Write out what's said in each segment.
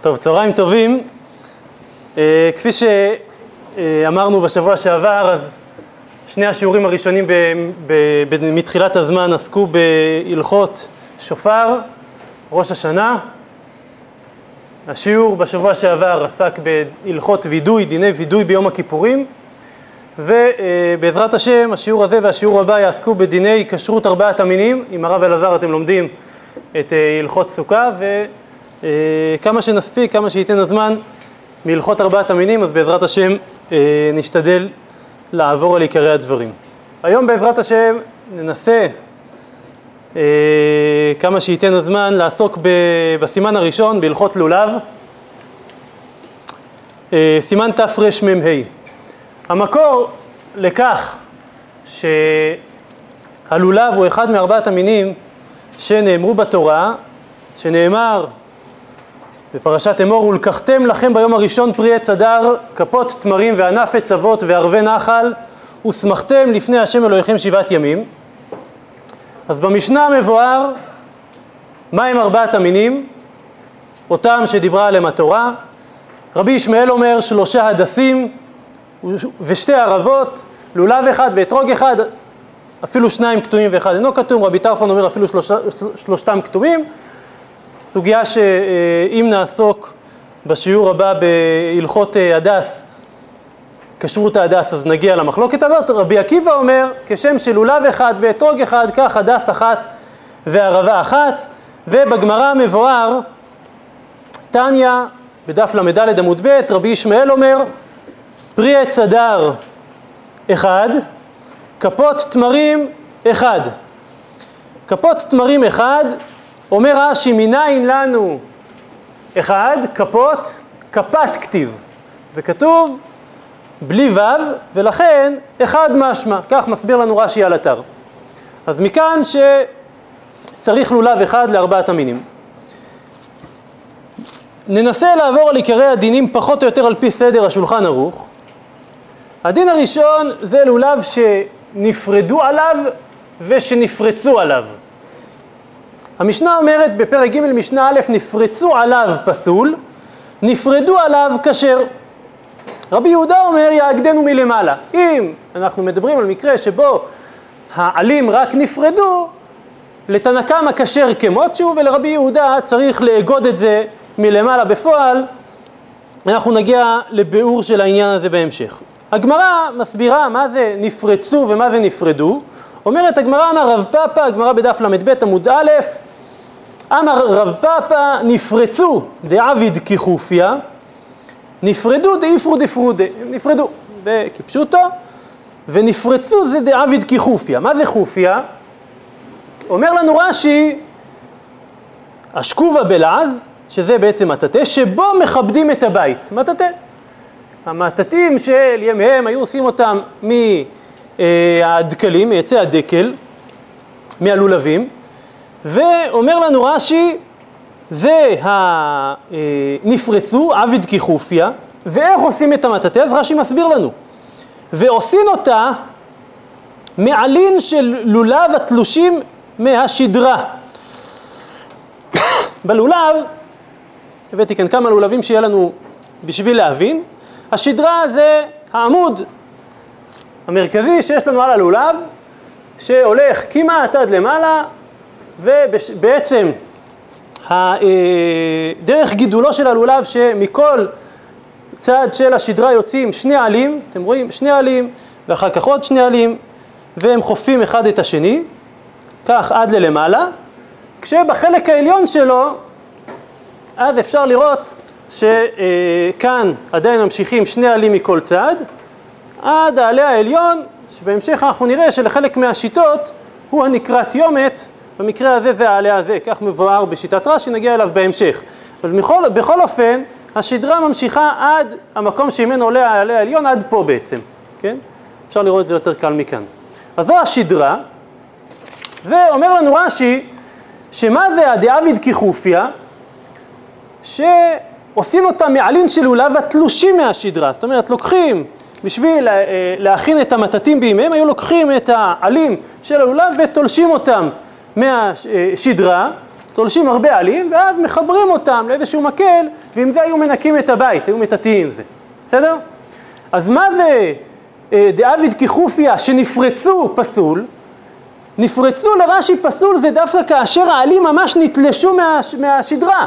טוב, צהריים טובים. אה, כפי שאמרנו בשבוע שעבר, אז שני השיעורים הראשונים ב, ב, ב, מתחילת הזמן עסקו בהלכות שופר, ראש השנה. השיעור בשבוע שעבר עסק בהלכות וידוי, דיני וידוי ביום הכיפורים. ובעזרת השם, השיעור הזה והשיעור הבא יעסקו בדיני כשרות ארבעת המינים. עם הרב אלעזר אתם לומדים את אה, הלכות סוכה, וכמה שנספיק, כמה שייתן הזמן מהלכות ארבעת המינים, אז בעזרת השם אה, נשתדל לעבור על עיקרי הדברים. היום בעזרת השם ננסה, אה, כמה שייתן הזמן, לעסוק בסימן הראשון, בהלכות לולב, סימן תרמ"ה. המקור לכך שהלולב הוא אחד מארבעת המינים שנאמרו בתורה, שנאמר בפרשת אמור, ולקחתם לכם ביום הראשון פרי עץ אדר, כפות תמרים וענף עץ אבות וערבי נחל, ושמחתם לפני השם אלוהיכם שבעת ימים. אז במשנה מבואר מהם ארבעת המינים, אותם שדיברה עליהם התורה. רבי ישמעאל אומר שלושה הדסים ושתי ערבות, לולב אחד ואתרוג אחד, אפילו שניים כתומים ואחד אינו כתום, רבי טרפון אומר אפילו שלוש, שלושתם כתומים, סוגיה שאם נעסוק בשיעור הבא בהלכות אה, הדס, כשרות ההדס, אז נגיע למחלוקת הזאת. רבי עקיבא אומר, כשם של לולב אחד ואתרוג אחד, כך הדס אחת וערבה אחת, ובגמרא מבואר, תניא, בדף ל"ד עמוד ב', רבי ישמעאל אומר, פרי עץ אדר אחד, כפות תמרים אחד. כפות תמרים אחד, אומר רש"י, מניין לנו אחד, כפות, כפת כתיב. זה כתוב בלי ו', ולכן אחד משמע. כך מסביר לנו רש"י על אתר. אז מכאן שצריך לולב אחד לארבעת המינים. ננסה לעבור על עיקרי הדינים פחות או יותר על פי סדר השולחן ערוך. הדין הראשון זה לולב שנפרדו עליו ושנפרצו עליו. המשנה אומרת בפרק ג' משנה א', נפרצו עליו פסול, נפרדו עליו כשר. רבי יהודה אומר יאגדנו מלמעלה. אם אנחנו מדברים על מקרה שבו העלים רק נפרדו, לתנא קמא כשר כמות שהוא, ולרבי יהודה צריך לאגוד את זה מלמעלה בפועל. אנחנו נגיע לביאור של העניין הזה בהמשך. הגמרא מסבירה מה זה נפרצו ומה זה נפרדו. אומרת הגמרא, אמר רב פאפא, הגמרא בדף ל"ב עמוד א', אמר רב פאפא, נפרצו דעביד כחופיה, נפרדו דאיפרו דפרודה, נפרדו, זה כפשוטו, ונפרצו זה דעביד כחופיה. מה זה חופיה? אומר לנו רש"י, אשכובה בלעז, שזה בעצם מטאטא, שבו מכבדים את הבית. מטאטא. המעטטים של ימיהם היו עושים אותם מהדקלים, מעצי הדקל, מהלולבים, ואומר לנו רש"י, זה הנפרצו, עביד כחופיה, ואיך עושים את המטאטא? אז רש"י מסביר לנו. ועושים אותה מעלין של לולב התלושים מהשדרה. בלולב, הבאתי כאן כמה לולבים שיהיה לנו בשביל להבין, השדרה זה העמוד המרכזי שיש לנו על הלולב, שהולך כמעט עד למעלה, ובעצם אה, דרך גידולו של הלולב שמכל צד של השדרה יוצאים שני עלים, אתם רואים? שני עלים, ואחר כך עוד שני עלים, והם חופים אחד את השני, כך עד ללמעלה, כשבחלק העליון שלו, אז אפשר לראות שכאן עדיין ממשיכים שני עלים מכל צד, עד העלה העליון, שבהמשך אנחנו נראה שלחלק מהשיטות הוא הנקרא תיומת, במקרה הזה זה העלה הזה, כך מבואר בשיטת רש"י, נגיע אליו בהמשך. אבל בכל, בכל אופן, השדרה ממשיכה עד המקום שממנו עולה העלה העליון, עד פה בעצם, כן? אפשר לראות את זה יותר קל מכאן. אז זו השדרה, ואומר לנו רש"י, שמה זה הדאביד כחופיה? ש... עושים אותם מעלין של לולב התלושים מהשדרה, זאת אומרת לוקחים, בשביל אה, להכין את המטטים בימיהם, היו לוקחים את העלים של הלולב ותולשים אותם מהשדרה, תולשים הרבה עלים, ואז מחברים אותם לאיזשהו מקל, ועם זה היו מנקים את הבית, היו מטאטאים עם זה, בסדר? אז מה זה אה, דאביד כחופיה שנפרצו פסול? נפרצו לרש"י פסול זה דווקא כאשר העלים ממש נתלשו מה, מהשדרה.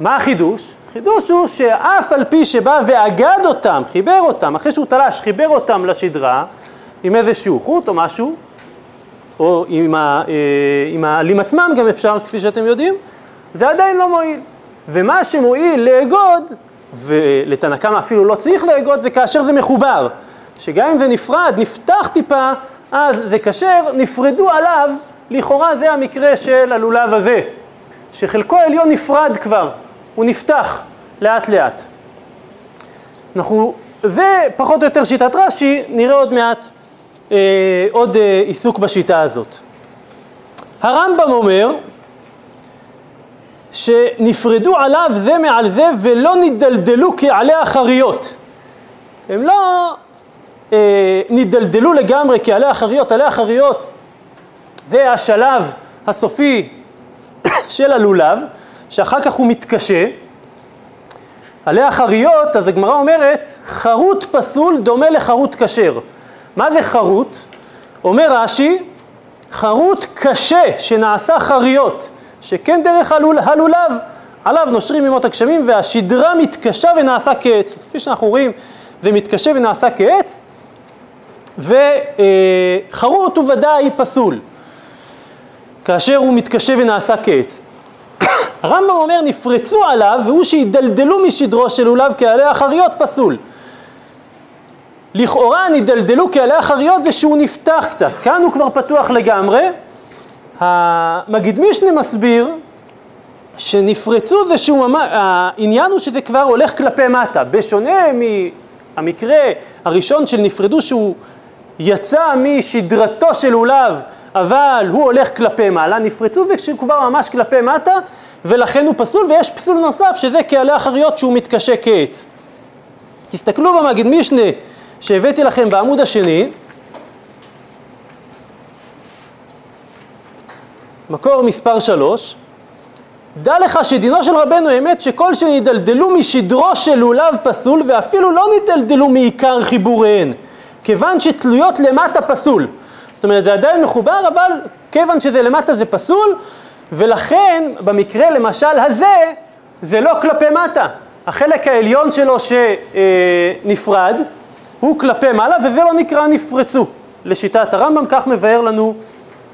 מה החידוש? החידוש הוא שאף על פי שבא ואגד אותם, חיבר אותם, אחרי שהוא תלש, חיבר אותם לשדרה עם איזשהו חוט או משהו, או עם, ה, אה, עם העלים עצמם גם אפשר, כפי שאתם יודעים, זה עדיין לא מועיל. ומה שמועיל לאגוד, ולתנא קמא אפילו לא צריך לאגוד, זה כאשר זה מחובר. שגם אם זה נפרד, נפתח טיפה, אז זה כשר, נפרדו עליו, לכאורה זה המקרה של הלולב הזה, שחלקו העליון נפרד כבר, הוא נפתח לאט לאט. אנחנו, זה פחות או יותר שיטת רש"י, נראה עוד מעט אה, עוד אה, עיסוק בשיטה הזאת. הרמב"ם אומר שנפרדו עליו זה מעל זה ולא נדלדלו כעלי החריות. הם לא אה, נדלדלו לגמרי כעלי החריות, עלי החריות זה השלב הסופי של הלולב, שאחר כך הוא מתקשה. עלי החריות, אז הגמרא אומרת, חרוט פסול דומה לחרוט כשר. מה זה חרוט? אומר רש"י, חרוט קשה שנעשה חריות, שכן דרך הלול, הלולב, עליו נושרים ימות הגשמים והשדרה מתקשה ונעשה כעץ. כפי שאנחנו רואים, זה מתקשה ונעשה כעץ, וחרוט הוא ודאי פסול, כאשר הוא מתקשה ונעשה כעץ. הרמב"ם אומר נפרצו עליו והוא שידלדלו משדרו של לולב כעלי החריות פסול. לכאורה נדלדלו כעלי החריות ושהוא נפתח קצת, כאן הוא כבר פתוח לגמרי. המגיד משנה מסביר שנפרצו זה שהוא, ממש, העניין הוא שזה כבר הולך כלפי מטה, בשונה מהמקרה הראשון של נפרדו שהוא יצא משדרתו של לולב אבל הוא הולך כלפי מעלה, נפרצו זה כשהוא כבר ממש כלפי מטה ולכן הוא פסול ויש פסול נוסף שזה כעלי החריות שהוא מתקשה כעץ. תסתכלו במגיד משנה שהבאתי לכם בעמוד השני, מקור מספר שלוש, דע לך שדינו של רבנו אמת שכל שנדלדלו משדרו של לולב פסול ואפילו לא נדלדלו מעיקר חיבוריהן, כיוון שתלויות למטה פסול. זאת אומרת זה עדיין מחובר אבל כיוון שזה למטה זה פסול ולכן במקרה למשל הזה זה לא כלפי מטה. החלק העליון שלו שנפרד אה, הוא כלפי מעלה וזה לא נקרא נפרצו. לשיטת הרמב"ם כך מבאר לנו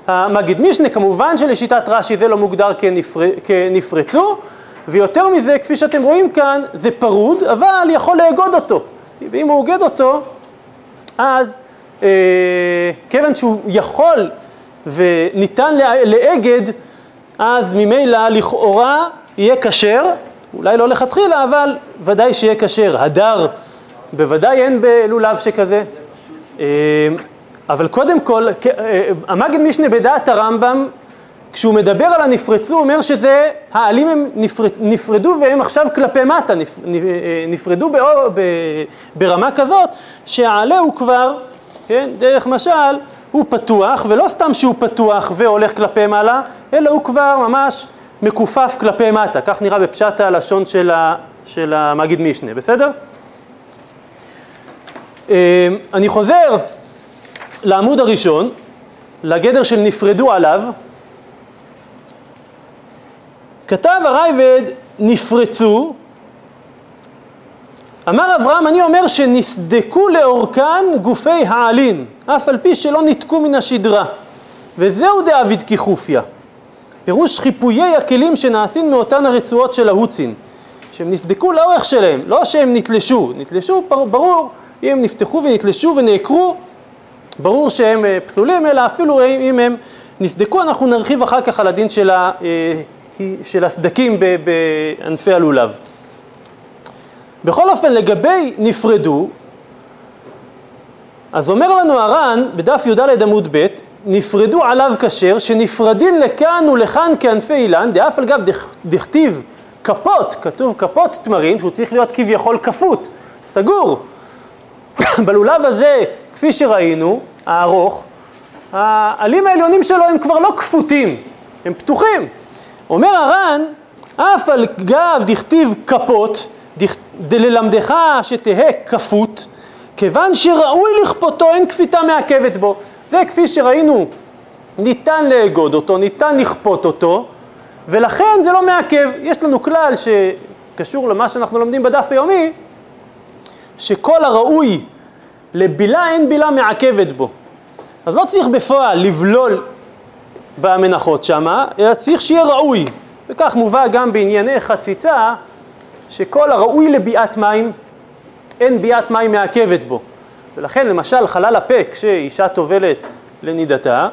המגיד משנה, כמובן שלשיטת רש"י זה לא מוגדר כנפר... כנפרצו ויותר מזה, כפי שאתם רואים כאן, זה פרוד, אבל יכול לאגוד אותו. ואם הוא אוגד אותו, אז אה, כיוון שהוא יכול וניתן לאגד, אז ממילא לכאורה יהיה כשר, אולי לא לכתחילה, אבל ודאי שיהיה כשר. הדר בוודאי אין בלולב שכזה. אה, אבל קודם כל, אה, המגד משנה בדעת הרמב"ם, כשהוא מדבר על הנפרצו, הוא אומר שזה, העלים הם נפרד, נפרדו והם עכשיו כלפי מטה, אה, נפרדו באור, ברמה כזאת, שהעלה הוא כבר, כן, דרך משל, הוא פתוח, ולא סתם שהוא פתוח והולך כלפי מעלה, אלא הוא כבר ממש מכופף כלפי מטה, כך נראה בפשט הלשון של, של המגיד משנה, בסדר? אמ, אני חוזר לעמוד הראשון, לגדר של נפרדו עליו. כתב הרייבד נפרצו, אמר אברהם אני אומר שנסדקו לאורכן גופי העלין, אף על פי שלא ניתקו מן השדרה, וזהו דאביד כחופיה. פירוש חיפויי הכלים שנעשים מאותן הרצועות של ההוצין, שהם נסדקו לאורך שלהם, לא שהם נתלשו, נתלשו ברור אם נפתחו ונתלשו ונעקרו, ברור שהם אה, פסולים, אלא אפילו אם הם נסדקו, אנחנו נרחיב אחר כך על הדין של, אה, של הסדקים בענפי הלולב. בכל אופן, לגבי נפרדו, אז אומר לנו הר"ן בדף י"ד עמוד ב', נפרדו עליו כשר, שנפרדין לכאן ולכאן כענפי אילן, דאף על גב דכתיב כפות, כתוב כפות תמרים, שהוא צריך להיות כביכול כפות, סגור. בלולב הזה, כפי שראינו, הארוך, העלים העליונים שלו הם כבר לא כפותים, הם פתוחים. אומר הר"ן, אף על גב דכתיב כפות, דללמדך שתהא כפות, כיוון שראוי לכפותו אין כפיתה מעכבת בו. זה כפי שראינו, ניתן לאגוד אותו, ניתן לכפות אותו, ולכן זה לא מעכב. יש לנו כלל שקשור למה שאנחנו לומדים בדף היומי, שכל הראוי לבילה אין בילה מעכבת בו. אז לא צריך בפועל לבלול במנחות שמה, אלא צריך שיהיה ראוי. וכך מובא גם בענייני חציצה, שכל הראוי לביאת מים, אין ביאת מים מעכבת בו. ולכן למשל חלל הפה, כשאישה טובלת לנידתה,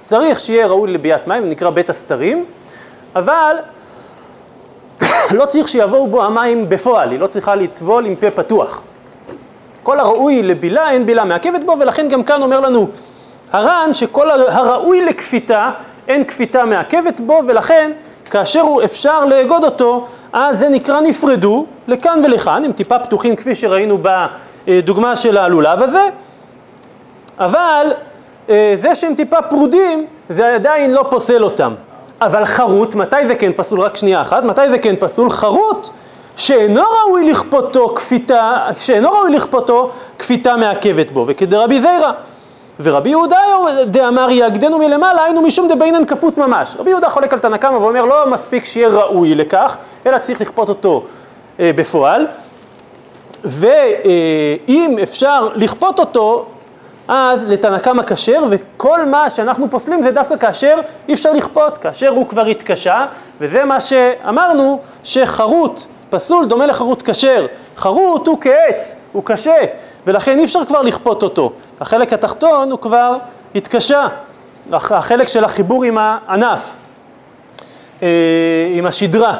צריך שיהיה ראוי לביאת מים, נקרא בית הסתרים, אבל לא צריך שיבואו בו המים בפועל, היא לא צריכה לטבול עם פה פתוח. כל הראוי לבילה אין בילה מעכבת בו, ולכן גם כאן אומר לנו הר"ן שכל הראוי לכפיתה אין כפיתה מעכבת בו, ולכן כאשר הוא אפשר לאגוד אותו, אז זה נקרא נפרדו לכאן ולכאן, הם טיפה פתוחים כפי שראינו בדוגמה של הלולב הזה, אבל אה, זה שהם טיפה פרודים, זה עדיין לא פוסל אותם. אבל חרוט, מתי זה כן פסול? רק שנייה אחת, מתי זה כן פסול? חרוט שאינו ראוי לכפותו כפיתה, שאינו ראוי לכפותו כפיתה מעכבת בו, וכדרבי זיירא. ורבי יהודה דאמר יאגדנו מלמעלה, היינו משום דבינן כפות ממש. רבי יהודה חולק על תנא קמא ואומר לא מספיק שיהיה ראוי לכך, אלא צריך לכפות אותו אה, בפועל. ואם אפשר לכפות אותו, אז לתנא קמא כשר, וכל מה שאנחנו פוסלים זה דווקא כאשר אי אפשר לכפות, כאשר הוא כבר התקשה, וזה מה שאמרנו, שחרוט פסול דומה לחרוט כשר. חרוט הוא כעץ, הוא קשה, ולכן אי אפשר כבר לכפות אותו. החלק התחתון הוא כבר התקשה, החלק של החיבור עם הענף, אה, עם השדרה.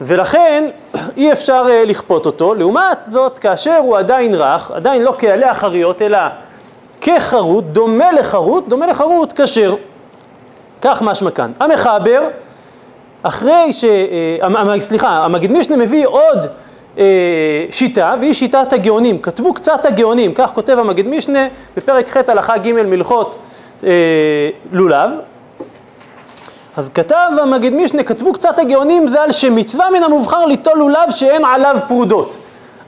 ולכן אי אפשר אה, לכפות אותו, לעומת זאת כאשר הוא עדיין רך, עדיין לא כעלי החריות אלא כחרוט, דומה לחרוט, דומה לחרוט כשר. כך משמע כאן. המחבר, אחרי ש... אה, סליחה, המגיד משנה מביא עוד שיטה, והיא שיטת הגאונים. כתבו קצת הגאונים, כך כותב המגיד משנה בפרק ח' הלכה ג' מלכות אה, לולב. אז כתב המגיד משנה, כתבו קצת הגאונים זה על שמצווה מן המובחר ליטול לולב שאין עליו פרודות.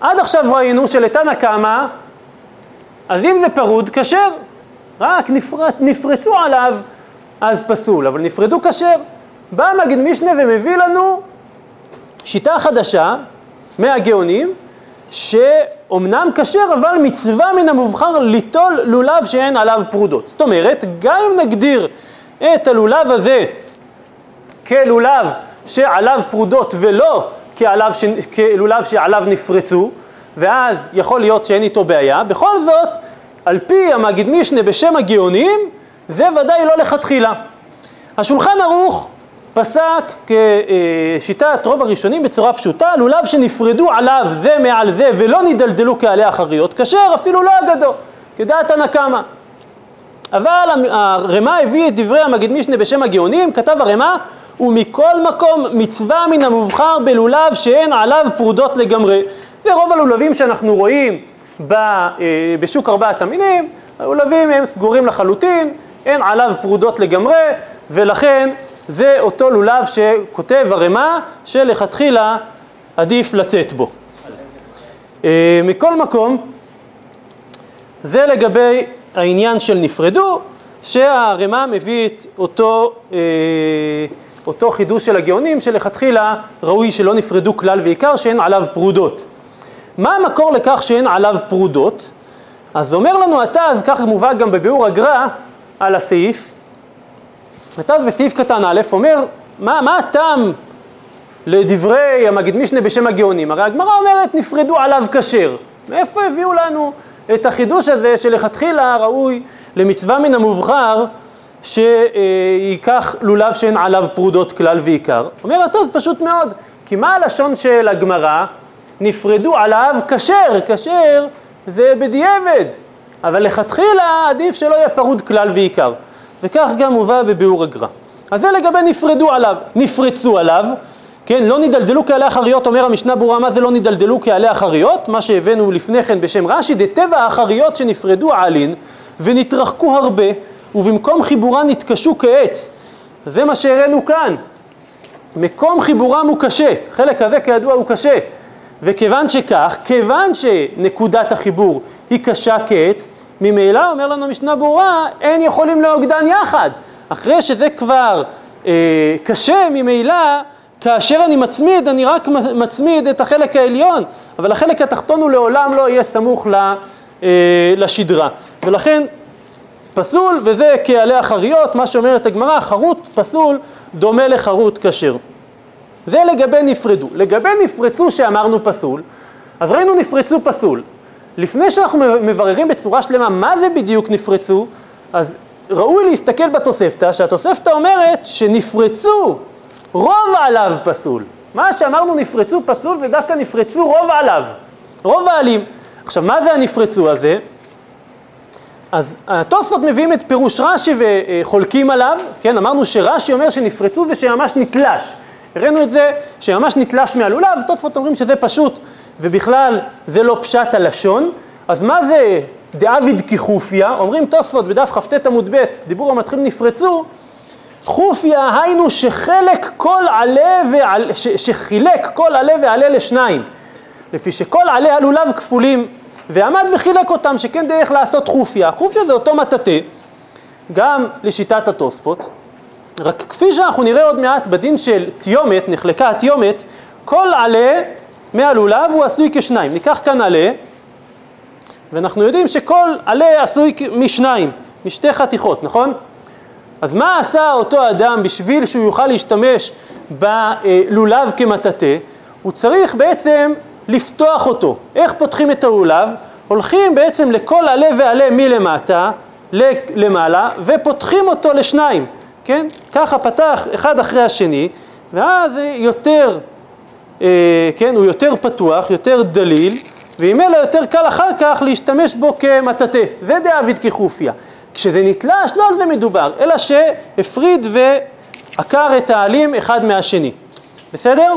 עד עכשיו ראינו שלתנא קמא, אז אם זה פרוד, כשר. רק נפר... נפרצו עליו, אז פסול, אבל נפרדו כשר. בא המגיד משנה ומביא לנו שיטה חדשה, מהגאונים, שאומנם כשר, אבל מצווה מן המובחר ליטול לולב שאין עליו פרודות. זאת אומרת, גם אם נגדיר את הלולב הזה כלולב שעליו פרודות ולא כעליו ש... כלולב שעליו נפרצו, ואז יכול להיות שאין איתו בעיה, בכל זאת, על פי המגיד משנה בשם הגאונים, זה ודאי לא לכתחילה. השולחן ערוך פסק כשיטת רוב הראשונים בצורה פשוטה, לולב שנפרדו עליו זה מעל זה ולא נדלדלו כעלי אחריות, כשר אפילו לא אגדו, כדעת הנא קמא. אבל הרמ"א הביא את דברי המגיד משנה בשם הגאונים, כתב הרמ"א, ומכל מקום מצווה מן המובחר בלולב שאין עליו פרודות לגמרי. זה רוב הלולבים שאנחנו רואים אה, בשוק ארבעת המינים, הלולבים הם סגורים לחלוטין, אין עליו פרודות לגמרי, ולכן זה אותו לולב שכותב הרמ"א שלכתחילה עדיף לצאת בו. אה, מכל מקום, זה לגבי העניין של נפרדו, שהרמ"א מביא את אותו, אה, אותו חידוש של הגאונים שלכתחילה ראוי שלא נפרדו כלל ועיקר שאין עליו פרודות. מה המקור לכך שאין עליו פרודות? אז אומר לנו אתה, אז ככה מובא גם בביאור הגר"א על הסעיף, כתב בסעיף קטן א', אומר, מה, מה הטעם לדברי המגיד משנה בשם הגאונים? הרי הגמרא אומרת, נפרדו עליו כשר. מאיפה הביאו לנו את החידוש הזה שלכתחילה ראוי למצווה מן המובחר שייקח לולב שאין עליו פרודות כלל ועיקר? אומר הט"ז, פשוט מאוד, כי מה הלשון של הגמרא? נפרדו עליו כשר, כשר זה בדיעבד, אבל לכתחילה עדיף שלא יהיה פרוד כלל ועיקר. וכך גם מובא בביאור הגר"א. אז זה לגבי נפרדו עליו, נפרצו עליו, כן, לא נדלדלו כעלי החריות, אומר המשנה ברורה, מה זה לא נדלדלו כעלי החריות? מה שהבאנו לפני כן בשם רש"י, דטבע החריות שנפרדו עלין ונתרחקו הרבה, ובמקום חיבורן נתקשו כעץ, זה מה שהראינו כאן. מקום חיבורם הוא קשה, חלק הזה כידוע הוא קשה. וכיוון שכך, כיוון שנקודת החיבור היא קשה כעץ, ממילא אומר לנו משנה ברורה, אין יכולים לאוגדן יחד. אחרי שזה כבר אה, קשה, ממילא, כאשר אני מצמיד, אני רק מצמיד את החלק העליון, אבל החלק התחתון הוא לעולם לא יהיה סמוך אה, לשדרה. ולכן פסול, וזה כעלי החריות, מה שאומרת הגמרא, חרוט פסול דומה לחרוט כשר. זה לגבי נפרדו. לגבי נפרצו שאמרנו פסול, אז ראינו נפרצו פסול. לפני שאנחנו מבררים בצורה שלמה מה זה בדיוק נפרצו, אז ראוי להסתכל בתוספתא, שהתוספתא אומרת שנפרצו רוב עליו פסול. מה שאמרנו נפרצו פסול זה דווקא נפרצו רוב עליו, רוב העלים. עכשיו, מה זה הנפרצו הזה? אז התוספות מביאים את פירוש רש"י וחולקים עליו, כן, אמרנו שרש"י אומר שנפרצו זה שממש נתלש. הראינו את זה שממש נתלש מהלולב, תוספות אומרים שזה פשוט, ובכלל זה לא פשט הלשון. אז מה זה דאביד כחופיה? אומרים תוספות בדף כ"ט עמוד ב', דיבור המתחיל נפרצו, חופיה היינו שחלק כל עלה ועלה, ש, שחילק כל עלה ועלה לשניים, לפי שכל עלי הלולב כפולים, ועמד וחילק אותם, שכן דרך לעשות חופיה. חופיה זה אותו מטאטא, גם לשיטת התוספות, רק כפי שאנחנו נראה עוד מעט בדין של תיומת, נחלקה התיומת, כל עלה מהלולב הוא עשוי כשניים. ניקח כאן עלה, ואנחנו יודעים שכל עלה עשוי משניים, משתי חתיכות, נכון? אז מה עשה אותו אדם בשביל שהוא יוכל להשתמש בלולב כמטאטא? הוא צריך בעצם לפתוח אותו. איך פותחים את הלולב? הולכים בעצם לכל עלה ועלה מלמטה למעלה ופותחים אותו לשניים. כן? ככה פתח אחד אחרי השני, ואז יותר, כן, הוא יותר פתוח, יותר דליל, ועם אלה יותר קל אחר כך להשתמש בו כמטאטא. זה דאביד כחופיה. כשזה נתלש, לא על זה מדובר, אלא שהפריד ועקר את העלים אחד מהשני. בסדר?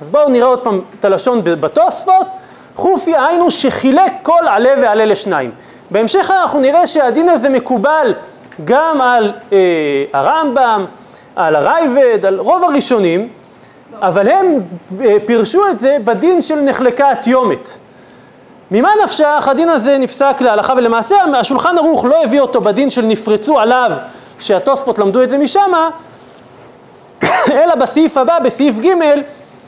אז בואו נראה עוד פעם את הלשון בתוספות. חופיה היינו שחילק כל עלה ועלה לשניים. בהמשך אנחנו נראה שהדין הזה מקובל גם על אה, הרמב"ם, על הרייבד, על רוב הראשונים, אבל הם אה, פירשו את זה בדין של נחלקה התיומת. ממה נפשך? הדין הזה נפסק להלכה ולמעשה השולחן ערוך לא הביא אותו בדין של נפרצו עליו, שהתוספות למדו את זה משמה, אלא בסעיף הבא, בסעיף ג',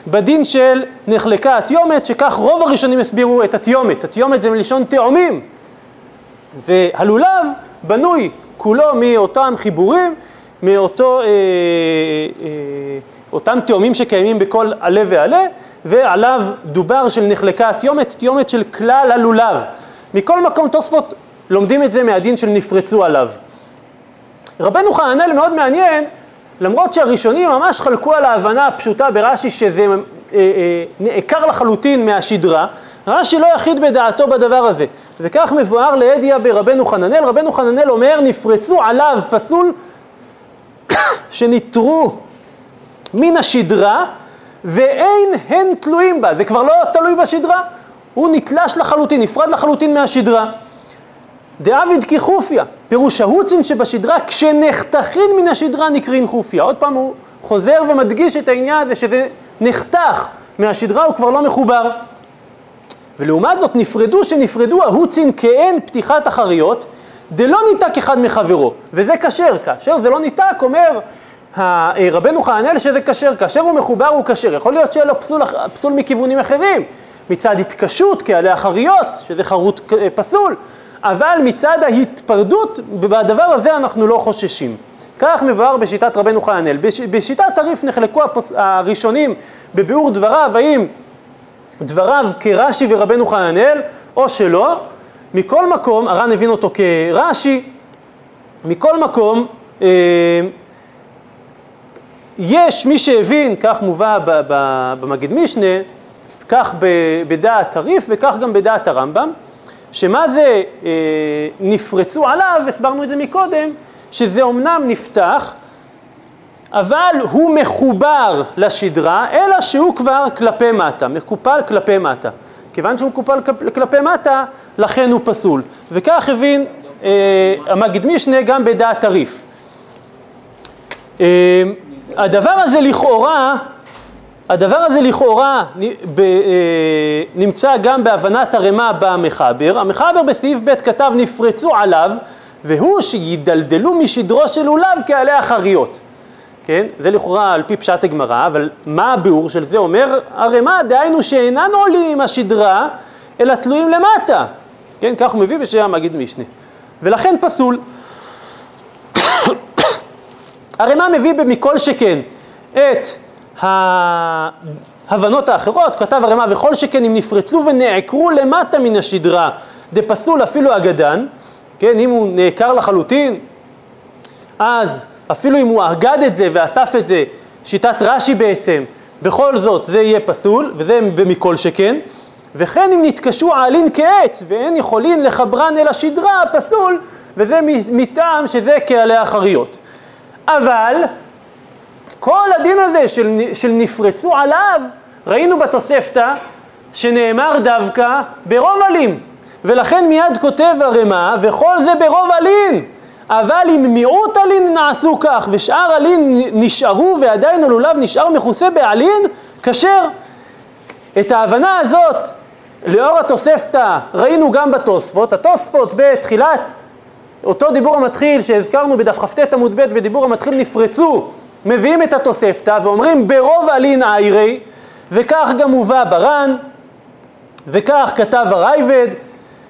בדין של נחלקה התיומת, שכך רוב הראשונים הסבירו את התיומת. התיומת זה מלשון תאומים, והלולב בנוי כולו מאותם חיבורים, מאותו, אה, אה, אותם תאומים שקיימים בכל עלה ועלה, ועליו דובר של נחלקה תיומת, תיומת של כלל הלולב. מכל מקום תוספות לומדים את זה מהדין של נפרצו עליו. רבנו חננאל מאוד מעניין, למרות שהראשונים ממש חלקו על ההבנה הפשוטה ברש"י שזה אה, אה, נעקר לחלוטין מהשדרה, רש"י לא יחיד בדעתו בדבר הזה, וכך מבואר לידיה ברבנו חננאל, רבנו חננאל אומר נפרצו עליו פסול שניטרו מן השדרה ואין הן תלויים בה, זה כבר לא תלוי בשדרה, הוא נתלש לחלוטין, נפרד לחלוטין מהשדרה. דאביד כחופיה, פירוש ההוצין שבשדרה, כשנחתכין מן השדרה נקרין חופיה. עוד פעם הוא חוזר ומדגיש את העניין הזה שזה נחתך מהשדרה, הוא כבר לא מחובר. ולעומת זאת נפרדו שנפרדו ההוצין כאין פתיחת החריות, דלא ניתק אחד מחברו, וזה כשר. כאשר זה לא ניתק, אומר רבנו חננאל שזה כשר, כאשר הוא מחובר הוא כשר. יכול להיות שיהיה לו פסול, פסול מכיוונים אחרים, מצד התקשות כעלי החריות, שזה חרוט פסול, אבל מצד ההתפרדות, בדבר הזה אנחנו לא חוששים. כך מבואר בשיטת רבנו חננאל. בשיטת הריף נחלקו הפוס... הראשונים בביאור דבריו, האם דבריו כרש"י ורבנו חננאל, או שלא. מכל מקום, הר"ן הבין אותו כרש"י, מכל מקום, אה, יש מי שהבין, כך מובא במגיד משנה, כך בדעת הריף וכך גם בדעת הרמב"ם, שמה זה אה, נפרצו עליו, הסברנו את זה מקודם, שזה אומנם נפתח, אבל הוא מחובר לשדרה, אלא שהוא כבר כלפי מטה, מקופל כלפי מטה. כיוון שהוא מקופל כלפי מטה, לכן הוא פסול. וכך הבין אה, המגיד משנה גם בדעת הריף. אמ, הדבר הזה לכאורה, הדבר הזה לכאורה אה, נמצא גם בהבנת הרמה במחבר. המחבר בסעיף ב' כתב נפרצו עליו, והוא שידלדלו משדרו של לולב כעלי החריות. כן? זה לכאורה על פי פשט הגמרא, אבל מה הביאור של זה אומר? הרמה, דהיינו שאינן עולים עם השדרה, אלא תלויים למטה. כן? כך הוא מביא בשם המגיד משנה. ולכן פסול. הרמ"א מביא במכל שכן את ההבנות האחרות, כתב הרמ"א וכל שכן אם נפרצו ונעקרו למטה מן השדרה דפסול אפילו אגדן, כן, אם הוא נעקר לחלוטין, אז אפילו אם הוא אגד את זה ואסף את זה, שיטת רש"י בעצם, בכל זאת זה יהיה פסול, וזה במכל שכן, וכן אם נתקשו העלין כעץ ואין יכולין לחברן אל השדרה, פסול, וזה מטעם שזה כעלי החריות. אבל כל הדין הזה של, של נפרצו עליו, ראינו בתוספתא שנאמר דווקא ברוב עלים, ולכן מיד כותב הרמ"א, וכל זה ברוב עלין, אבל אם מיעוט עלין נעשו כך, ושאר עלין נשארו ועדיין הלולב נשאר מכוסה בעלין, כשר. את ההבנה הזאת, לאור התוספתא, ראינו גם בתוספות, התוספות בתחילת אותו דיבור המתחיל שהזכרנו בדף כ"ט עמוד ב' בדיבור המתחיל נפרצו, מביאים את התוספתא ואומרים ברוב עלין איירי, וכך גם הובא ברן, וכך כתב הרייבד,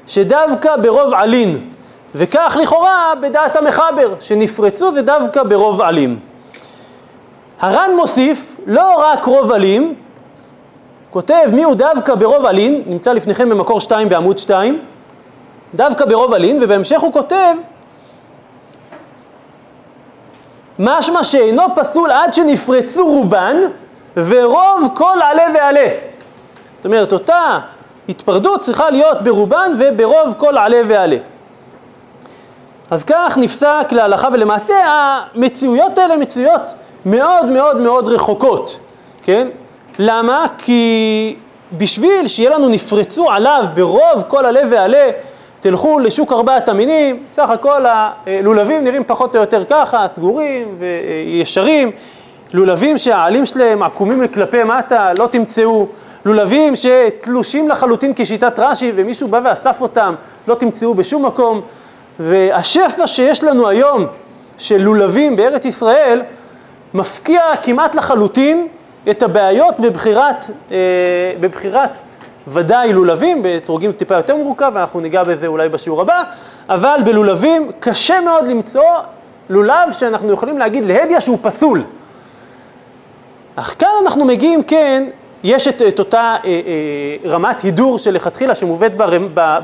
שדווקא ברוב עלין, וכך לכאורה בדעת המחבר, שנפרצו זה דווקא ברוב עלים. הר"ן מוסיף לא רק רוב עלים, כותב מי הוא דווקא ברוב עלין, נמצא לפניכם במקור 2 בעמוד 2, דווקא ברוב עלין, ובהמשך הוא כותב משמע שאינו פסול עד שנפרצו רובן ורוב כל עלה ועלה. זאת אומרת, אותה התפרדות צריכה להיות ברובן וברוב כל עלה ועלה. אז כך נפסק להלכה, ולמעשה המציאויות האלה מציאויות מאוד מאוד מאוד רחוקות, כן? למה? כי בשביל שיהיה לנו נפרצו עליו ברוב כל עלה ועלה, תלכו לשוק ארבעת המינים, סך הכל הלולבים נראים פחות או יותר ככה, סגורים וישרים, לולבים שהעלים שלהם עקומים כלפי מטה, לא תמצאו, לולבים שתלושים לחלוטין כשיטת רש"י ומישהו בא ואסף אותם, לא תמצאו בשום מקום, והשפע שיש לנו היום של לולבים בארץ ישראל, מפקיע כמעט לחלוטין את הבעיות בבחירת, אה, בבחירת ודאי לולבים, בתורגים טיפה יותר מורכב, אנחנו ניגע בזה אולי בשיעור הבא, אבל בלולבים קשה מאוד למצוא לולב שאנחנו יכולים להגיד להדיא שהוא פסול. אך כאן אנחנו מגיעים, כן, יש את, את אותה אה, אה, רמת הידור שלכתחילה שמובאת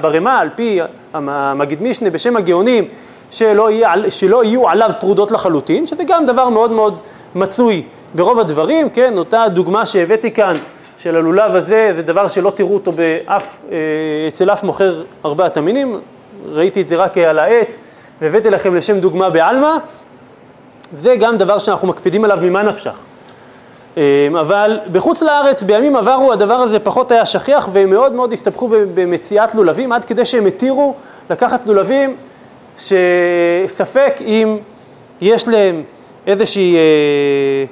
ברמה על פי המגיד משנה בשם הגאונים, שלא, יהיה, שלא יהיו עליו פרודות לחלוטין, שזה גם דבר מאוד מאוד מצוי ברוב הדברים, כן, אותה דוגמה שהבאתי כאן של הלולב הזה, זה דבר שלא תראו אותו באף, אה, אצל אף מוכר ארבעת המינים, ראיתי את זה רק על העץ, והבאתי לכם לשם דוגמה בעלמא, זה גם דבר שאנחנו מקפידים עליו ממה נפשך. אה, אבל בחוץ לארץ בימים עברו הדבר הזה פחות היה שכיח והם מאוד מאוד הסתבכו במציאת לולבים עד כדי שהם התירו לקחת לולבים שספק אם יש להם איזושהי אה,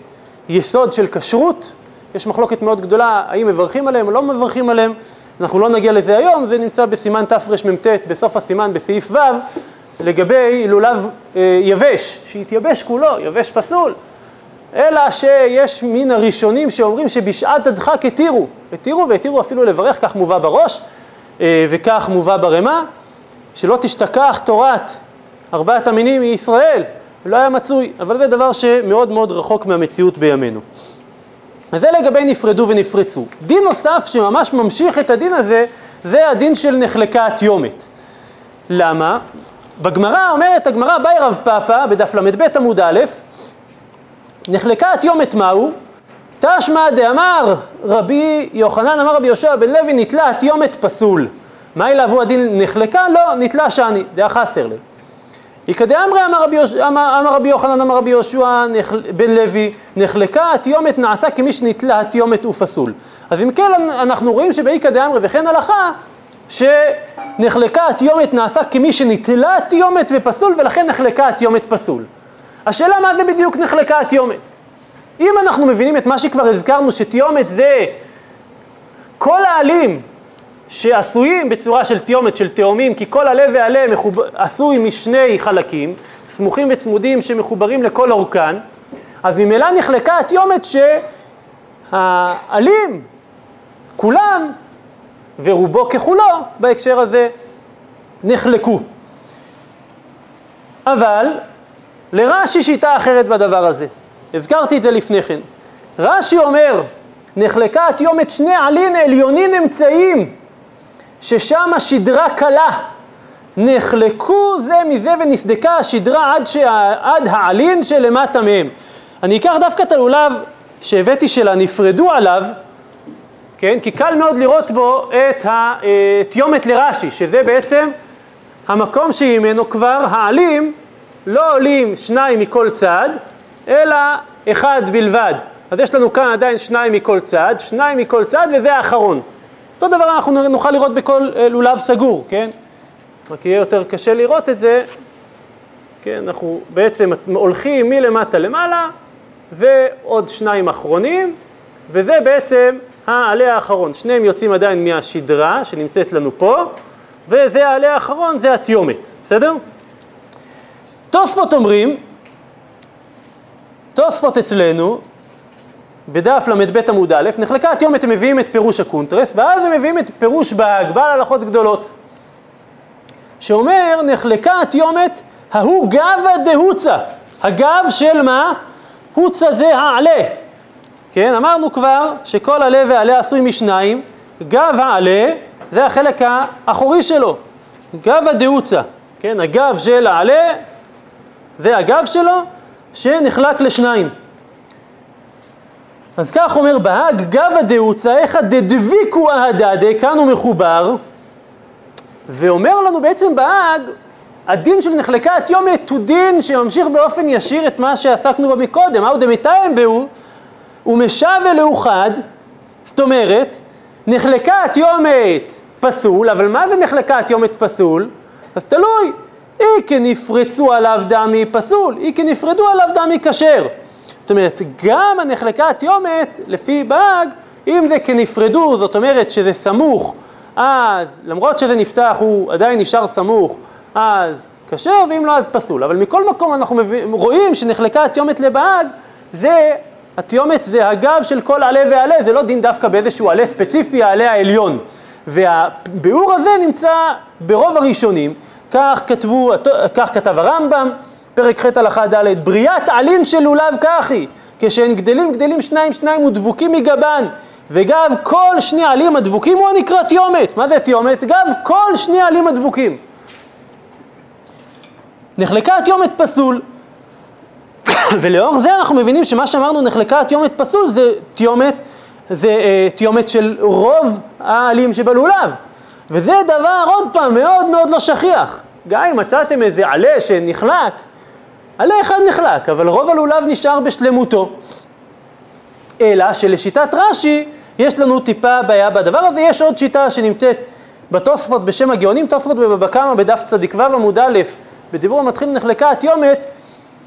יסוד של כשרות יש מחלוקת מאוד גדולה, האם מברכים עליהם או לא מברכים עליהם, אנחנו לא נגיע לזה היום, זה נמצא בסימן תרמ"ט, בסוף הסימן, בסעיף ו', לגבי לולב אה, יבש, שהתייבש כולו, יבש פסול, אלא שיש מן הראשונים שאומרים שבשעת הדחק התירו, התירו והתירו אפילו לברך, כך מובא בראש אה, וכך מובא ברמה, שלא תשתכח תורת ארבעת המינים מישראל, לא היה מצוי, אבל זה דבר שמאוד מאוד רחוק מהמציאות בימינו. אז זה לגבי נפרדו ונפרצו. דין נוסף שממש ממשיך את הדין הזה, זה הדין של נחלקה התיומת. למה? בגמרא אומרת הגמרא באי רב פאפא בדף ל"ב עמוד א', נחלקה התיומת מהו? תשמע דאמר רבי יוחנן אמר רבי יהושע בן לוי נתלה התיומת פסול. מה אליו הדין נחלקה? לא, נתלה שאני, דעה חסר לי. איכא דאמרי אמר רבי יוחנן אמר רבי יהושע בן לוי נחלקה התיומת נעשה כמי שנתלה התיומת ופסול. אז אם כן אנחנו רואים שבאיכא דאמרי וכן הלכה שנחלקה התיומת נעשה כמי שנתלה התיומת ופסול ולכן נחלקה התיומת פסול. השאלה מה זה בדיוק נחלקה התיומת. אם אנחנו מבינים את מה שכבר הזכרנו, שתיומת זה כל העלים שעשויים בצורה של תיומת, של תאומים, כי כל עלה ועלה מחוב... עשוי משני חלקים, סמוכים וצמודים שמחוברים לכל אורכן, אז ממילא נחלקה התיומת שהעלים, כולם, ורובו ככולו, בהקשר הזה, נחלקו. אבל לרש"י שיטה אחרת בדבר הזה. הזכרתי את זה לפני כן. רש"י אומר, נחלקה התיומת שני עלין עליונין אמצעיים, ששם השדרה קלה. נחלקו זה מזה ונסדקה השדרה עד, שה... עד העלין שלמטה מהם. אני אקח דווקא את הלולב שהבאתי של הנפרדו עליו, כן? כי קל מאוד לראות בו את התיומת לרש"י, שזה בעצם המקום שממנו כבר העלים לא עולים שניים מכל צד, אלא אחד בלבד. אז יש לנו כאן עדיין שניים מכל צד, שניים מכל צד וזה האחרון. אותו דבר אנחנו נוכל לראות בכל אה, לולב סגור, כן? רק יהיה יותר קשה לראות את זה, כן? אנחנו בעצם הולכים מלמטה למעלה ועוד שניים אחרונים, וזה בעצם העלה האחרון. שניהם יוצאים עדיין מהשדרה שנמצאת לנו פה, וזה העלה האחרון, זה התיומת, בסדר? תוספות אומרים, תוספות אצלנו, בדף ל"ב עמוד א', נחלקה התיומת הם מביאים את פירוש הקונטרס, ואז הם מביאים את פירוש בה"ג, בעל הלכות גדולות, שאומר נחלקה התיומת ההוא גבה דהוצה, הגב של מה? הוצה זה העלה, כן, אמרנו כבר שכל עלה ועלה עשוי משניים, גב העלה זה החלק האחורי שלו, גב הדהוצה, כן, הגב של העלה זה הגב שלו שנחלק לשניים. אז כך אומר בהאג, גבא דהוצה, איך דדביקו אהדה, כאן הוא מחובר, ואומר לנו בעצם בהאג, הדין של נחלקה התיומת הוא דין שממשיך באופן ישיר את מה שעסקנו בו מקודם, מהו דמתאם בהו, ומשווה לאוחד, זאת אומרת, נחלקה התיומת פסול, אבל מה זה נחלקה התיומת פסול? אז תלוי, אי כנפרצו עליו דמי פסול, אי כנפרדו עליו דמי כשר. זאת אומרת, גם הנחלקה התיומת, לפי באג, אם זה כנפרדו, זאת אומרת שזה סמוך, אז למרות שזה נפתח הוא עדיין נשאר סמוך, אז כשר, ואם לא אז פסול. אבל מכל מקום אנחנו מביא, רואים שנחלקה התיומת לבאג, זה, התיומת זה הגב של כל עלה ועלה, זה לא דין דווקא באיזשהו עלה ספציפי, העלה העליון. והביאור הזה נמצא ברוב הראשונים, כך כתבו, כך כתב הרמב"ם, פרק ח' הלכה ד', בריאת עלין של לולב כך היא, כשהן גדלים גדלים שניים שניים ודבוקים מגבן, וגב כל שני עלים הדבוקים הוא הנקרא תיומת. מה זה תיומת? גב כל שני עלים הדבוקים. נחלקה התיומת פסול, ולאור זה אנחנו מבינים שמה שאמרנו נחלקה התיומת פסול זה תיומת, זה אה, תיומת של רוב העלים שבלולב. וזה דבר, עוד פעם, מאוד מאוד לא שכיח. גם אם מצאתם איזה עלה שנחלק, עלה אחד נחלק, אבל רוב הלולב נשאר בשלמותו. אלא שלשיטת רש"י יש לנו טיפה בעיה בדבר הזה, יש עוד שיטה שנמצאת בתוספות בשם הגאונים, תוספות בבבא קמא בדף צ"ו עמוד א', בדיבור המתחיל נחלקה התיומת,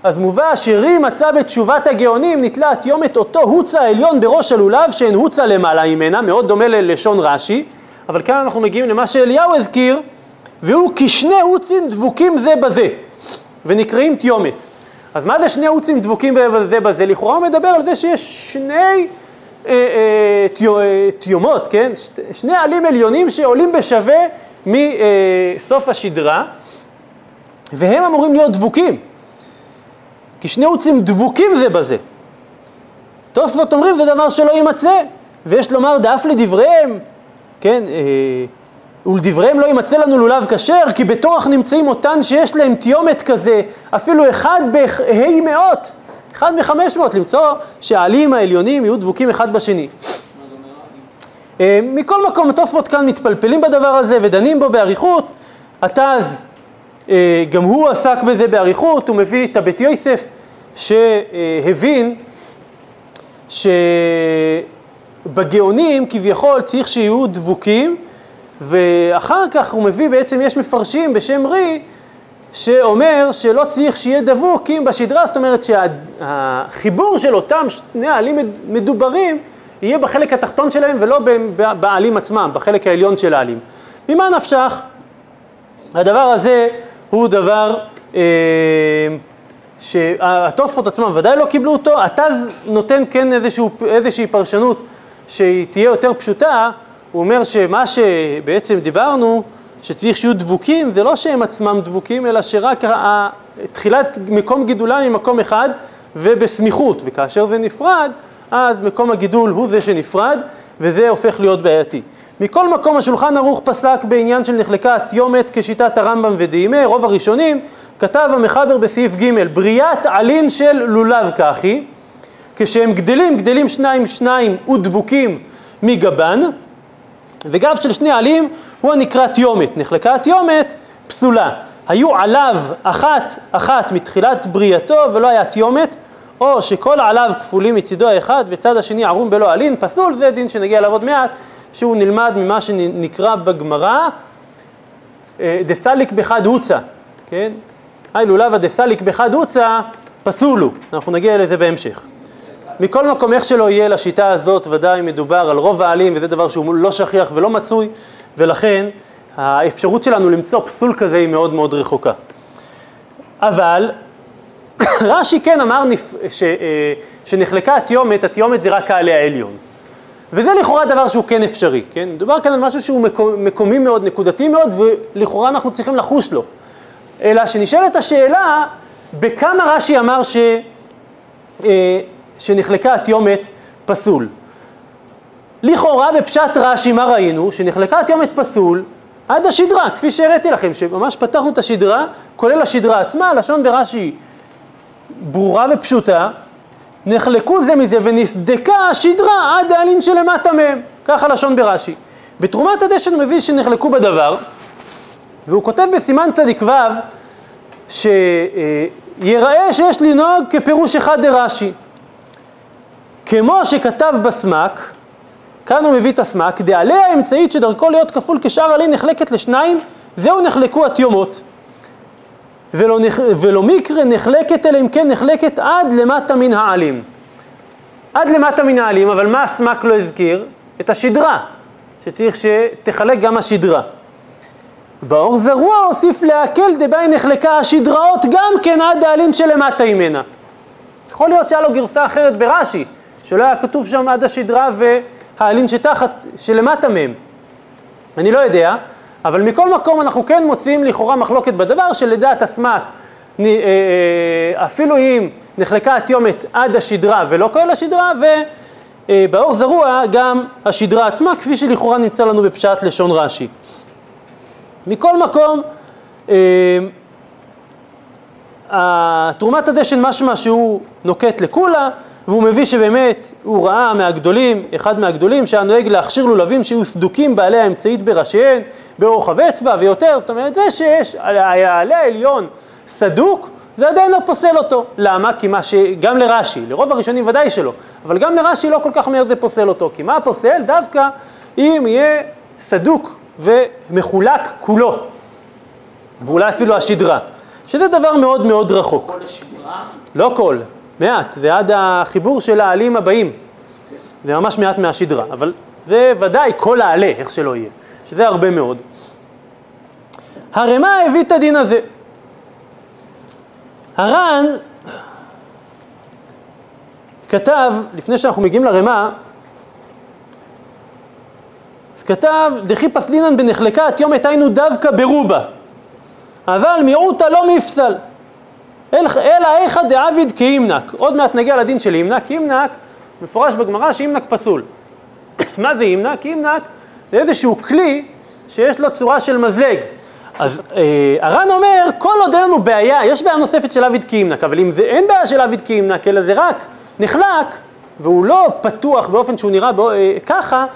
אז מובא שרי מצא בתשובת הגאונים נתלה התיומת אותו הוצה העליון בראש הלולב שאין הוצה למעלה ממנה, מאוד דומה ללשון רש"י, אבל כאן אנחנו מגיעים למה שאליהו הזכיר, והוא כשני הוצים דבוקים זה בזה, ונקראים תיומת. אז מה זה שני הוצים דבוקים זה בזה? לכאורה הוא מדבר על זה שיש שני אה, אה, תיו, אה, תיומות, כן? ש, שני עלים עליונים שעולים בשווה מסוף השדרה, והם אמורים להיות דבוקים. כי שני הוצים דבוקים זה בזה. תוספות אומרים זה דבר שלא יימצא, ויש לומר דאף לדבריהם כן, אה, ולדבריהם לא יימצא לנו לולב כשר, כי בתורך נמצאים אותן שיש להם תיומת כזה, אפילו אחד בה' מאות, אחד מחמש מאות, למצוא שהעלים העליונים יהיו דבוקים אחד בשני. אה, מכל מקום, התוספות כאן מתפלפלים בדבר הזה ודנים בו באריכות. התז, אה, גם הוא עסק בזה באריכות, הוא מביא את הבית יוסף שהבין ש... בגאונים כביכול צריך שיהיו דבוקים, ואחר כך הוא מביא, בעצם יש מפרשים בשם רי, שאומר שלא צריך שיהיה דבוק אם בשדרה, זאת אומרת שהחיבור של אותם שני העלים מדוברים יהיה בחלק התחתון שלהם ולא בעלים עצמם, בחלק העליון של העלים. ממה נפשך? הדבר הזה הוא דבר אה, שהתוספות עצמם ודאי לא קיבלו אותו, התז נותן כן איזשהו, איזושהי פרשנות שהיא תהיה יותר פשוטה, הוא אומר שמה שבעצם דיברנו, שצריך שיהיו דבוקים, זה לא שהם עצמם דבוקים, אלא שרק תחילת מקום גידולם היא מקום אחד ובסמיכות, וכאשר זה נפרד, אז מקום הגידול הוא זה שנפרד, וזה הופך להיות בעייתי. מכל מקום השולחן ערוך פסק בעניין של נחלקת יומת כשיטת הרמב"ם ודהימה, רוב הראשונים, כתב המחבר בסעיף ג' בריאת עלין של לולב ככי, כשהם גדלים, גדלים שניים שניים ודבוקים מגבן, וגב של שני עלים הוא הנקרא תיומת, נחלקת יומת פסולה. היו עליו אחת אחת מתחילת בריאתו ולא היה תיומת, או שכל עליו כפולים מצידו האחד וצד השני ערום בלא עלין, פסול, זה דין שנגיע אליו עוד מעט, שהוא נלמד ממה שנקרא בגמרא אה, דסליק בחד הוצא, כן? היי לולבה דסליק בחד הוצא, פסול הוא, אנחנו נגיע לזה בהמשך. מכל מקום, איך שלא יהיה לשיטה הזאת, ודאי מדובר על רוב העלים, וזה דבר שהוא לא שכיח ולא מצוי, ולכן האפשרות שלנו למצוא פסול כזה היא מאוד מאוד רחוקה. אבל רש"י כן אמר ש, אה, שנחלקה התיומת, התיומת זה רק העלה העליון. וזה לכאורה דבר שהוא כן אפשרי, כן? מדובר כאן על משהו שהוא מקומי מאוד, נקודתי מאוד, ולכאורה אנחנו צריכים לחוש לו. אלא שנשאלת השאלה, בכמה רש"י אמר ש, אה, שנחלקה התיומת פסול. לכאורה בפשט רש"י מה ראינו? שנחלקה התיומת פסול עד השדרה, כפי שהראיתי לכם, שממש פתחנו את השדרה, כולל השדרה עצמה, לשון ברש"י ברורה ופשוטה, נחלקו זה מזה ונסדקה השדרה עד העלין שלמטה מהם, ככה לשון ברש"י. בתרומת הדשן מביא שנחלקו בדבר, והוא כותב בסימן צדיק ו' שיראה שיש לנהוג כפירוש אחד דרש"י. כמו שכתב בסמק, כאן הוא מביא את הסמק, דעליה האמצעית שדרכו להיות כפול כשאר עלי נחלקת לשניים, זהו נחלקו התיומות. ולא, נח... ולא מקרה נחלקת אלא אם כן נחלקת עד למטה מן העלים. עד למטה מן העלים, אבל מה הסמק לא הזכיר? את השדרה, שצריך שתחלק גם השדרה. באור זרוע הוסיף להקל דבעי נחלקה השדראות גם כן עד העלין שלמטה ממנה. יכול להיות שהיה לו גרסה אחרת ברש"י, שלא היה כתוב שם עד השדרה והעלין שתחת, שלמטה מהם. אני לא יודע, אבל מכל מקום אנחנו כן מוצאים לכאורה מחלוקת בדבר שלדעת הסמ"ק, אה, אה, אפילו אם נחלקה התיומת עד השדרה ולא כולל השדרה, ובאור זרוע גם השדרה עצמה, כפי שלכאורה נמצא לנו בפשט לשון רש"י. מכל מקום, אה, תרומת הדשן משמע שהוא נוקט לקולה, והוא מביא שבאמת הוא ראה מהגדולים, אחד מהגדולים, שהיה נוהג להכשיר לולבים שיהיו סדוקים בעלי האמצעית בראשיהם, ברוחב אצבע ויותר, זאת אומרת זה שיש, העלה העליון סדוק, זה עדיין לא פוסל אותו. למה? כי מה ש... גם לרש"י, לרוב הראשונים ודאי שלא, אבל גם לרש"י לא כל כך מהר זה פוסל אותו, כי מה פוסל? דווקא אם יהיה סדוק ומחולק כולו, ואולי אפילו השדרה, שזה דבר מאוד מאוד רחוק. כל השדרה? לא כל, מעט, זה עד החיבור של העלים הבאים, זה ממש מעט מהשדרה, אבל זה ודאי כל העלה, איך שלא יהיה, שזה הרבה מאוד. הרמ"א הביא את הדין הזה. הר"ן כתב, לפני שאנחנו מגיעים לרמ"א, אז כתב, דחי פסלינן בנחלקה את יום היינו דווקא ברובה, אבל מיעוטה לא מפסל. אלא איכא דעביד כאימנק. עוד מעט נגיע לדין של אימנק, אימנק, מפורש בגמרא שאימנק פסול. מה זה אימנק? אימנק זה איזשהו כלי שיש לו צורה של מזלג. אז אה, הר"ן אומר, כל עוד אין לנו בעיה, יש בעיה נוספת של עביד כאימנק, אבל אם זה אין בעיה של עביד כאימנק, אלא זה רק נחלק, והוא לא פתוח באופן שהוא נראה בו, אה, ככה,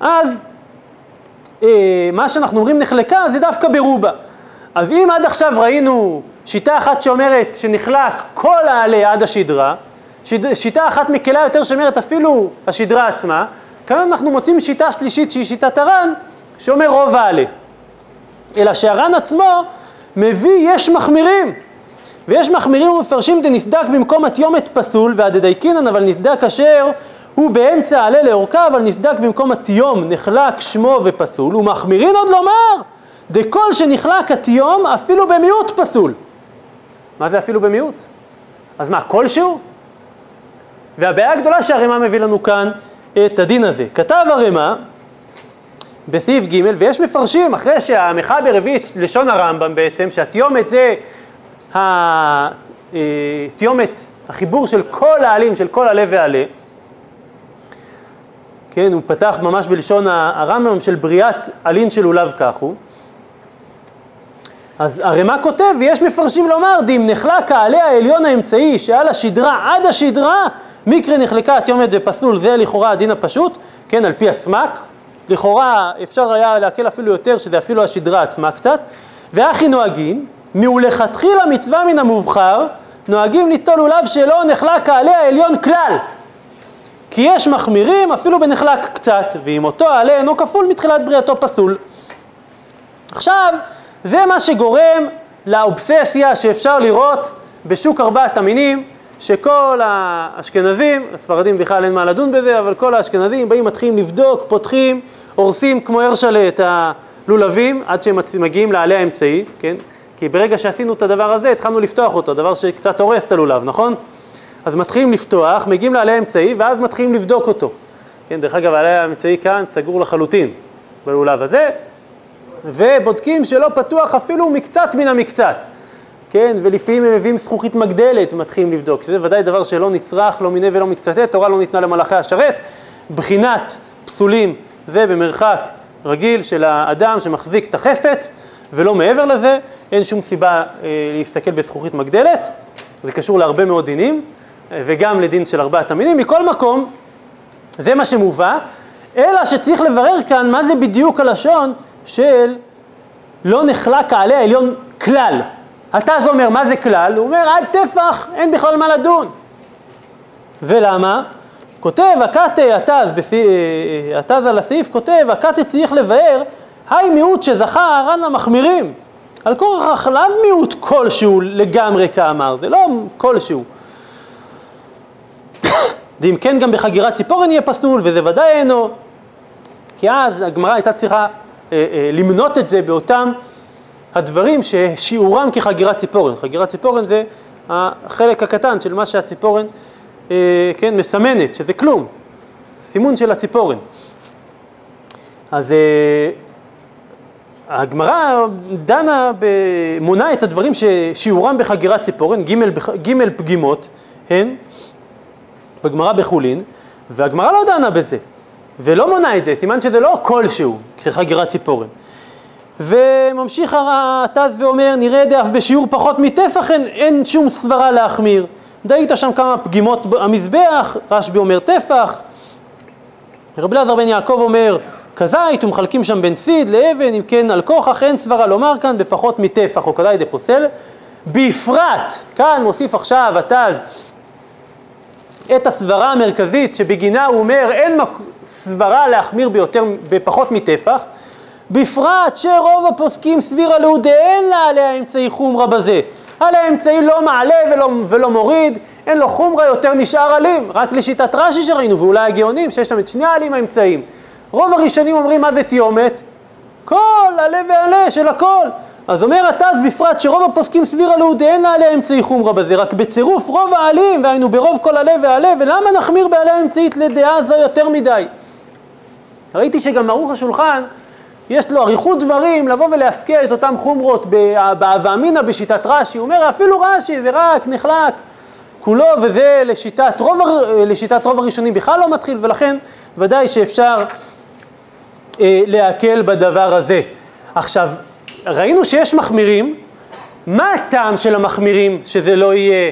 אז אה, מה שאנחנו אומרים נחלקה זה דווקא ברובה. אז אם עד עכשיו ראינו שיטה אחת שאומרת שנחלק כל העלה עד השדרה, שיטה אחת מקלה יותר שאומרת אפילו השדרה עצמה, כאן אנחנו מוצאים שיטה שלישית שהיא שיטת הר"ן, שאומר רוב העלה. אלא שהר"ן עצמו מביא יש מחמירים. ויש מחמירים ומפרשים דנסדק במקום התיומת פסול והדדייקינן אבל נסדק אשר הוא באמצע עלה לאורכה אבל נסדק במקום התיום נחלק שמו ופסול ומחמירין עוד לומר דכל שנחלק התיום אפילו במיעוט פסול. מה זה אפילו במיעוט? אז מה, כלשהו? והבעיה הגדולה שהרימה מביא לנו כאן את הדין הזה. כתב הרימה בסעיף ג' ויש מפרשים, אחרי שהמחבר את לשון הרמב"ם בעצם, שהתיומת זה התיומת, החיבור של כל העלים, של כל עלה ועלה, כן, הוא פתח ממש בלשון הרמב"ם של בריאת עלין של לולב כך הוא. אז הרמ"א כותב, ויש מפרשים לומר, דאם נחלק העלה העליון האמצעי שעל השדרה עד השדרה, מקרה נחלקה התיומת ופסול, זה לכאורה הדין הפשוט, כן, על פי הסמ"ק, לכאורה אפשר היה להקל אפילו יותר, שזה אפילו השדרה עצמה קצת, ואחי נוהגין, מלכתחילה מצווה מן המובחר, נוהגים ליטול לולב שלא נחלק העלה העליון כלל. כי יש מחמירים אפילו בנחלק קצת, ואם אותו העלה אינו כפול מתחילת בריאתו פסול. עכשיו, זה מה שגורם לאובססיה שאפשר לראות בשוק ארבעת המינים, שכל האשכנזים, הספרדים בכלל אין מה לדון בזה, אבל כל האשכנזים באים, מתחילים לבדוק, פותחים, הורסים כמו הרשלה את הלולבים עד שהם מגיעים לעלה האמצעי, כן? כי ברגע שעשינו את הדבר הזה, התחלנו לפתוח אותו, דבר שקצת הורס את הלולב, נכון? אז מתחילים לפתוח, מגיעים לעלה האמצעי, ואז מתחילים לבדוק אותו. כן, דרך אגב, העלה האמצעי כאן סגור לחלוטין בלולב הזה, ובודקים שלא פתוח אפילו מקצת מן המקצת. כן, ולפעמים הם מביאים זכוכית מגדלת ומתחילים לבדוק, זה ודאי דבר שלא נצרך, לא מיני ולא מקצתה, תורה לא ניתנה למלאכי השרת. בחינת פסולים זה במרחק רגיל של האדם שמחזיק את החפץ, ולא מעבר לזה, אין שום סיבה אה, להסתכל בזכוכית מגדלת, זה קשור להרבה מאוד דינים, אה, וגם לדין של ארבעת המינים. מכל מקום, זה מה שמובא, אלא שצריך לברר כאן מה זה בדיוק הלשון של לא נחלק העלה העליון כלל. התז אומר, מה זה כלל? הוא אומר, עד טפח, אין בכלל מה לדון. ולמה? כותב הקאטה, התז, אה, התז על הסעיף כותב, הקאטה צריך לבאר, היי מיעוט שזכה הר"ן למחמירים. על כורח לאו מיעוט כלשהו לגמרי כאמר, זה לא כלשהו. ואם כן גם בחגירת ציפורן יהיה פסול, וזה ודאי אינו, כי אז הגמרא הייתה צריכה אה, אה, למנות את זה באותם הדברים ששיעורם כחגירת ציפורן. חגירת ציפורן זה החלק הקטן של מה שהציפורן, אה, כן, מסמנת, שזה כלום, סימון של הציפורן. אז אה, הגמרא דנה, מונה את הדברים ששיעורם בחגירת ציפורן, ג' פגימות הן בגמרא בחולין, והגמרא לא דנה בזה, ולא מונה את זה, סימן שזה לא כלשהו כחגירת ציפורן. וממשיך התז ואומר, נראה דאף בשיעור פחות מטפח אין, אין שום סברה להחמיר. דאית שם כמה פגימות המזבח, רשב"י אומר טפח, רב אלעזר בן יעקב אומר כזית ומחלקים שם בין סיד לאבן, אם כן על כוכך אין סברה לומר כאן בפחות מטפח או כדאי דפוסל. בפרט, כאן מוסיף עכשיו התז את הסברה המרכזית שבגינה הוא אומר אין סברה להחמיר ביותר, בפחות מטפח, בפרט שרוב הפוסקים סבירה להודיעין לה עליה אמצעי חומרה בזה. עליה האמצעי לא מעלה ולא, ולא מוריד, אין לו חומרה יותר משאר עלים, רק לשיטת רש"י שראינו, ואולי הגאונים, שיש שם את שני העלים האמצעיים. רוב הראשונים אומרים מה זה תיומת? כל עלה ועלה של הכל. אז אומר התז בפרט שרוב הפוסקים סבירה להודיעין לה עליה אמצעי חומרה בזה, רק בצירוף רוב העלים, והיינו ברוב כל עלה ועלה, ולמה נחמיר בעלה אמצעית לדעה זו יותר מדי? ראיתי שגם ערוך השולחן יש לו אריכות דברים לבוא ולהפקיע את אותם חומרות בהווה אמינא בשיטת רש"י, הוא אומר אפילו רש"י זה רק נחלק כולו וזה לשיטת רוב, לשיטת רוב הראשונים בכלל לא מתחיל ולכן ודאי שאפשר אה, להקל בדבר הזה. עכשיו ראינו שיש מחמירים, מה הטעם של המחמירים שזה לא יהיה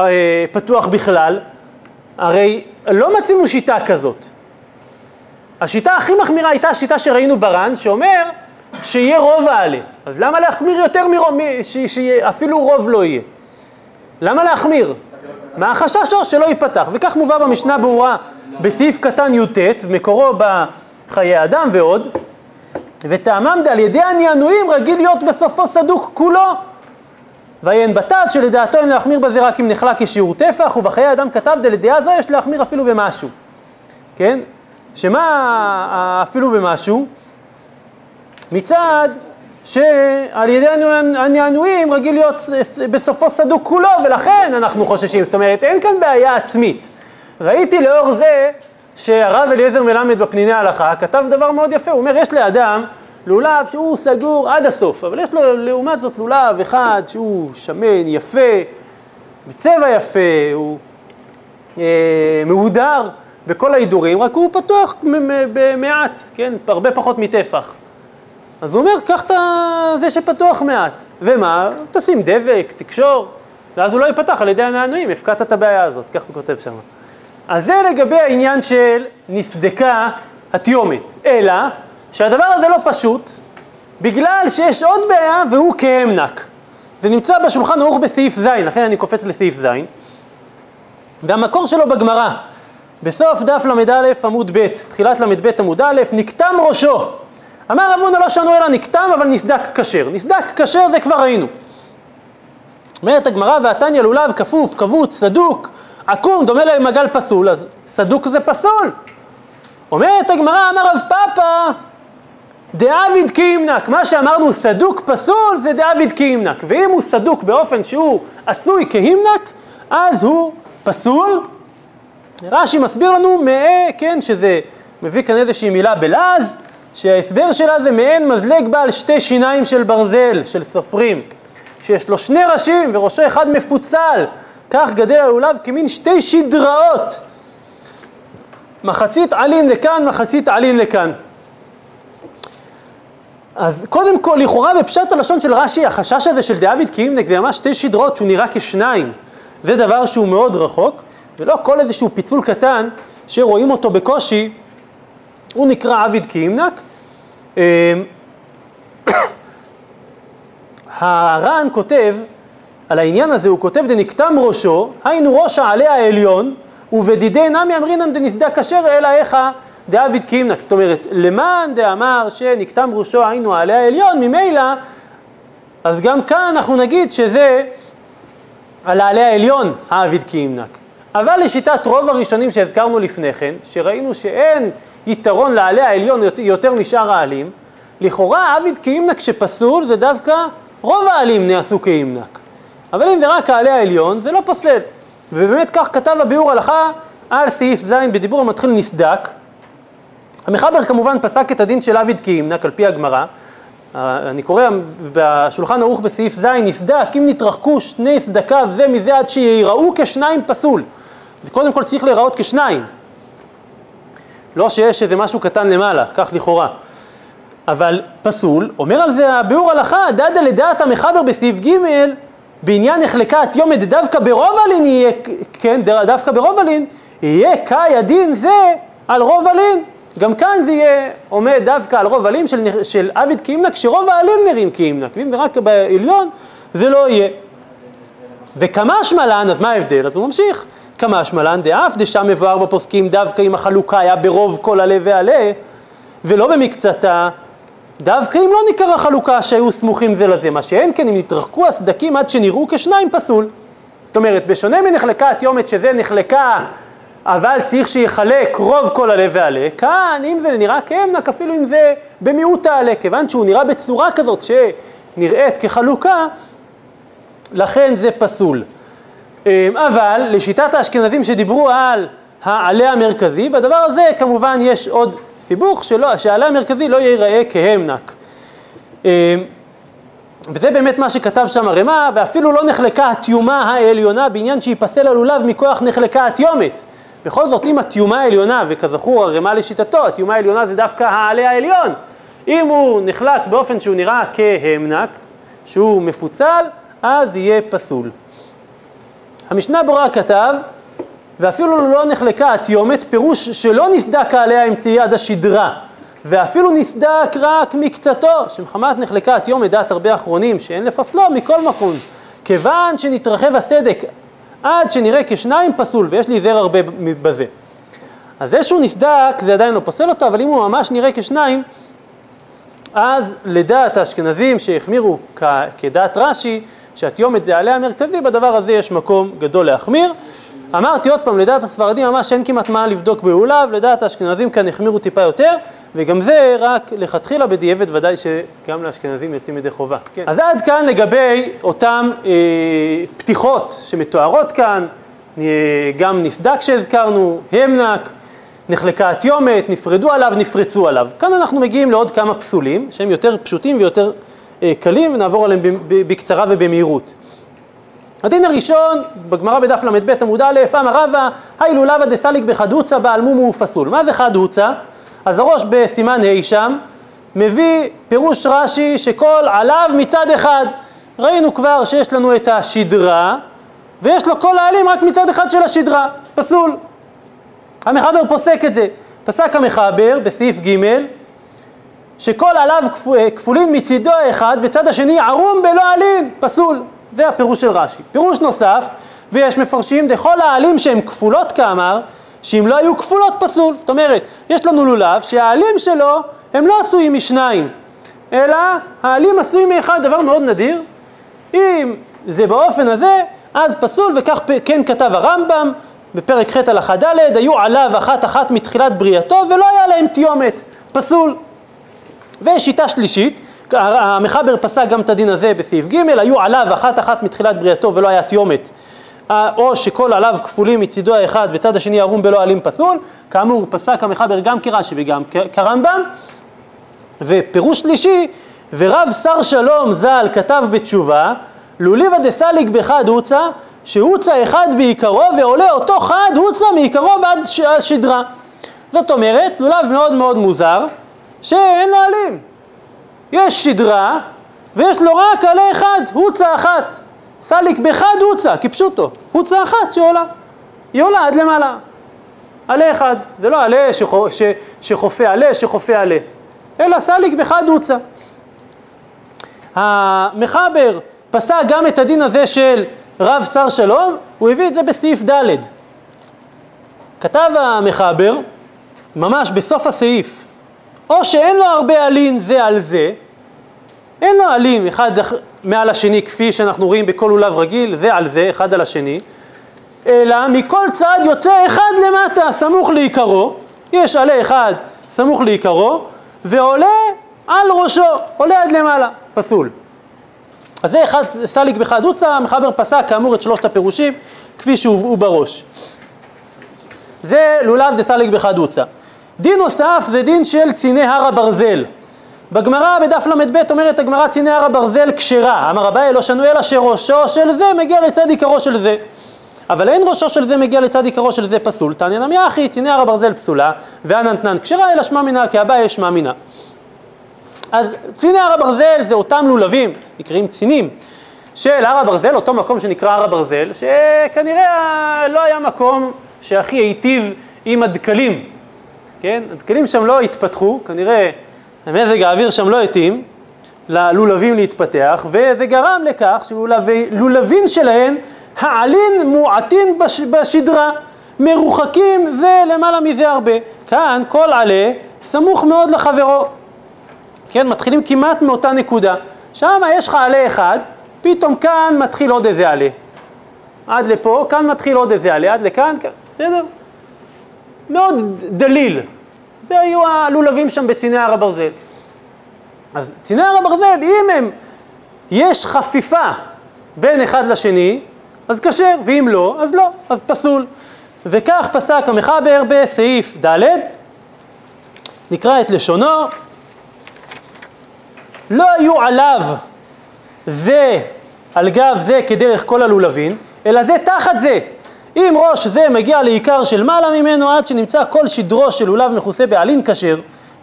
אה, פתוח בכלל? הרי לא מצינו שיטה כזאת. השיטה הכי מחמירה הייתה השיטה שראינו בר"ן, שאומר שיהיה רוב העלה. אז למה להחמיר יותר מרוב, שאפילו רוב לא יהיה? למה להחמיר? מה החשש שלא ייפתח? וכך מובא במשנה ברורה בסעיף קטן י"ט, מקורו בחיי אדם ועוד, וטעמם על ידי הנענועים רגיל להיות בסופו סדוק כולו. ויהן בתת שלדעתו אין להחמיר בזה רק אם נחלק כשיעור טפח, ובחיי אדם כתב דלדעה זו יש להחמיר אפילו במשהו. כן? שמה אפילו במשהו? מצד שעל ידי הנענועים רגיל להיות בסופו סדוק כולו, ולכן אנחנו חוששים. זאת אומרת, אין כאן בעיה עצמית. ראיתי לאור זה שהרב אליעזר מלמד בפניני ההלכה כתב דבר מאוד יפה, הוא אומר, יש לאדם לולב שהוא סגור עד הסוף, אבל יש לו לעומת זאת לולב אחד שהוא שמן, יפה, בצבע יפה, הוא אה, מהודר בכל ההידורים, רק הוא פתוח במעט, כן, הרבה פחות מטפח. אז הוא אומר, קח את זה שפתוח מעט, ומה? תשים דבק, תקשור, ואז הוא לא ייפתח על ידי הנענועים, הפקעת את הבעיה הזאת, כך הוא כותב שם. אז זה לגבי העניין של נסדקה התיומת, אלא שהדבר הזה לא פשוט, בגלל שיש עוד בעיה והוא כהמנק. זה נמצא בשולחן ערוך בסעיף ז', לכן אני קופץ לסעיף ז', והמקור שלו בגמרא, בסוף דף ל"א עמוד ב', תחילת ל"ב עמוד א', נקטם ראשו. אמר רב הונא לא שנו אלא נקטם אבל נסדק כשר. נסדק כשר זה כבר ראינו. אומרת הגמרא והתניא לולב כפוף, קווץ, סדוק, עקום, דומה למגל פסול, אז סדוק זה פסול. אומרת הגמרא, אמר רב פאפא, דעביד כהימנק, מה שאמרנו סדוק פסול זה דעביד כהימנק, ואם הוא סדוק באופן שהוא עשוי כהימנק, אז הוא פסול. רש"י מסביר לנו, מאה, כן, שזה מביא כאן איזושהי מילה בלעז, שההסבר שלה זה מעין מזלג בעל שתי שיניים של ברזל, של סופרים, שיש לו שני ראשים וראשו אחד מפוצל, כך גדל הלולב כמין שתי שדראות, מחצית עלים לכאן, מחצית עלים לכאן. אז קודם כל, לכאורה בפשט הלשון של רש"י, החשש הזה של דאביד זה ממש שתי שדרות שהוא נראה כשניים. זה דבר שהוא מאוד רחוק, ולא כל איזשהו פיצול קטן שרואים אותו בקושי, הוא נקרא עביד קימנק. אמ, הר"ן כותב על העניין הזה, הוא כותב דנקתם ראשו, היינו ראש העלה העליון, ובדידי נמי אמרינן דנסדה כשר אלא איכה דאביד קימנק. זאת אומרת, למען דאמר שנקתם ראשו היינו העלה העליון, ממילא, אז גם כאן אנחנו נגיד שזה על העלה העליון האביד קימנק. אבל לשיטת רוב הראשונים שהזכרנו לפני כן, שראינו שאין יתרון לעלה העליון יותר משאר העלים, לכאורה עביד כאימנק שפסול זה דווקא רוב העלים נעשו כאימנק. אבל אם זה רק העלה העליון, זה לא פוסל. ובאמת כך כתב הביאור הלכה על סעיף ז' בדיבור המתחיל נסדק. המחבר כמובן פסק את הדין של עביד כאימנק על פי הגמרא. אני קורא בשולחן ערוך בסעיף ז', נסדק, אם נתרחקו שני סדקיו זה מזה עד שיראו כשניים פסול. זה קודם כל צריך להיראות כשניים. לא שיש איזה משהו קטן למעלה, כך לכאורה. אבל פסול, אומר על זה הביאור הלכה, דדה לדעת המחבר בסעיף ג' בעניין נחלקת יומד דווקא ברוב הלין יהיה, כן, דווקא ברוב הלין, יהיה קאי הדין זה על רוב הלין. גם כאן זה יהיה עומד דווקא על רוב הלין של, של עביד קימנק, כשרוב העלים נראים קימנק, ואם זה רק בעליון, זה לא יהיה. וכמה שמלן, אז מה ההבדל? אז הוא ממשיך. כמה שמלן דאף דשם מבואר בפוסקים דווקא אם החלוקה היה ברוב כל עלה ועלה ולא במקצתה, דווקא אם לא ניכרה חלוקה שהיו סמוכים זה לזה, מה שאין כן אם נתרחקו הסדקים עד שנראו כשניים פסול. זאת אומרת, בשונה מנחלקה התיומת שזה נחלקה אבל צריך שיחלק רוב כל עלה ועלה, כאן אם זה נראה כאמנק אפילו אם זה במיעוט העלה, כיוון שהוא נראה בצורה כזאת שנראית כחלוקה, לכן זה פסול. אמ, אבל לשיטת האשכנזים שדיברו על העלה המרכזי, בדבר הזה כמובן יש עוד סיבוך שלא, שהעלה המרכזי לא ייראה כהמנק. אמ, וזה באמת מה שכתב שם הרמ"א, ואפילו לא נחלקה התיומה העליונה בעניין שייפסל הלולב מכוח נחלקה התיומת. בכל זאת, אם התיומה העליונה, וכזכור הרמ"א לשיטתו, התיומה העליונה זה דווקא העלה העליון, אם הוא נחלק באופן שהוא נראה כהמנק, שהוא מפוצל, אז יהיה פסול. המשנה ברורה כתב, ואפילו לא נחלקה התיומת, פירוש שלא נסדק עליה עם צייד השדרה, ואפילו נסדק רק מקצתו, שמחמת נחלקה התיומת דעת הרבה אחרונים, שאין לפסלו מכל מקום, כיוון שנתרחב הסדק עד שנראה כשניים פסול, ויש לי זר הרבה בזה. אז זה שהוא נסדק, זה עדיין לא פוסל אותו, אבל אם הוא ממש נראה כשניים, אז לדעת האשכנזים שהחמירו כדעת רש"י, שהתיומת זה העלה המרכזי, בדבר הזה יש מקום גדול להחמיר. אמרתי עוד פעם, לדעת הספרדים ממש אין כמעט מה לבדוק בעולב, לדעת האשכנזים כאן החמירו טיפה יותר, וגם זה רק לכתחילה בדיעבד, ודאי שגם לאשכנזים יוצאים ידי חובה. כן. אז עד כאן לגבי אותן אה, פתיחות שמתוארות כאן, אה, גם נסדק שהזכרנו, המנק, נחלקה התיומת, נפרדו עליו, נפרצו עליו. כאן אנחנו מגיעים לעוד כמה פסולים, שהם יותר פשוטים ויותר אה, קלים, ונעבור עליהם בקצרה ובמהירות. הדין הראשון, בגמרא בדף ל"ב עמוד א', אמר רבא, היי לולבא דסליק בחדוצה בעל מום הוא פסול. מה זה חדוצה? אז הראש בסימן ה' שם, מביא פירוש רש"י שכל עליו מצד אחד. ראינו כבר שיש לנו את השדרה, ויש לו כל העלים רק מצד אחד של השדרה, פסול. המחבר פוסק את זה. פסק המחבר בסעיף ג' שכל עליו כפולין מצידו האחד וצד השני ערום בלא עלין, פסול. זה הפירוש של רש"י. פירוש נוסף, ויש מפרשים, דכל העלים שהן כפולות כאמר, שאם לא היו כפולות פסול. זאת אומרת, יש לנו לולב שהעלים שלו הם לא עשויים משניים, אלא העלים עשויים מאחד, דבר מאוד נדיר. אם זה באופן הזה, אז פסול, וכך כן כתב הרמב"ם בפרק ח' הלכה ד', היו עליו אחת אחת מתחילת בריאתו ולא היה להם תיומת, פסול. ושיטה שלישית, המחבר פסק גם את הדין הזה בסעיף ג', היו עליו אחת אחת מתחילת בריאתו ולא היה תיומת, או שכל עליו כפולים מצידו האחד וצד השני ערום בלא עלים פסול, כאמור פסק המחבר גם כרש"י וגם כרמב"ם, ופירוש שלישי, ורב שר שלום ז"ל כתב בתשובה, לוליבא דסליג בחד הוצא, שהוצא אחד בעיקרו ועולה אותו חד הוצא מעיקרו ועד שדרה. זאת אומרת, לולב מאוד מאוד מוזר, שאין עלים. יש שדרה, ויש לו רק עלה אחד, הוצה אחת. סליק בחד הוצה, כפשוטו, הוצה אחת שעולה. היא עולה עד למעלה. עלה אחד, זה לא עלה שחו, ש, שחופה עלה, שחופה עלה, אלא סליק בחד הוצה. המחבר פסק גם את הדין הזה של רב שר שלום, הוא הביא את זה בסעיף ד'. כתב המחבר, ממש בסוף הסעיף, או שאין לו הרבה עלין זה על זה, אין לו עלים אחד מעל השני כפי שאנחנו רואים בכל לולב רגיל, זה על זה, אחד על השני, אלא מכל צד יוצא אחד למטה, סמוך לעיקרו, יש עלה אחד סמוך לעיקרו, ועולה על ראשו, עולה עד למעלה, פסול. אז זה אחד סליק בחד הוצא, המחבר פסק כאמור את שלושת הפירושים כפי שהובאו בראש. זה לולב דסליק בחד הוצא. דין נוסף זה דין של ציני הר הברזל. בגמרא בדף ל"ב אומרת הגמרא ציני הר הברזל כשרה, אמר אביי לא שנו אלא שראשו של זה מגיע לצד עיקרו של זה. אבל אין ראשו של זה מגיע לצד עיקרו של זה פסול, תניא נמי אחי, ציני הר הברזל פסולה, ואננתנן כשרה אלא שמע מינה, כי אביי שמע מינה. אז ציני הר הברזל זה אותם לולבים, נקראים צינים, של הר הברזל, אותו מקום שנקרא הר הברזל, שכנראה לא היה מקום שהכי היטיב עם הדקלים, כן? הדקלים שם לא התפתחו, כנראה מזג האוויר שם לא התאים ללולבים להתפתח, וזה גרם לכך שלולבין שלהן, העלין מועטין בש, בשדרה, מרוחקים זה למעלה מזה הרבה. כאן כל עלה סמוך מאוד לחברו. כן, מתחילים כמעט מאותה נקודה. שם יש לך עלה אחד, פתאום כאן מתחיל עוד איזה עלה. עד לפה, כאן מתחיל עוד איזה עלה, עד לכאן, כאן, בסדר? מאוד דליל. זה היו הלולבים שם בציני הר הברזל. אז ציני הר הברזל, אם הם, יש חפיפה בין אחד לשני, אז כשר, ואם לא, אז לא, אז פסול. וכך פסק המחבר בסעיף ד', נקרא את לשונו, לא היו עליו זה על גב זה כדרך כל הלולבין, אלא זה תחת זה. אם ראש זה מגיע לעיקר של מעלה ממנו עד שנמצא כל שדרו של לולב מכוסה בעלין כשר,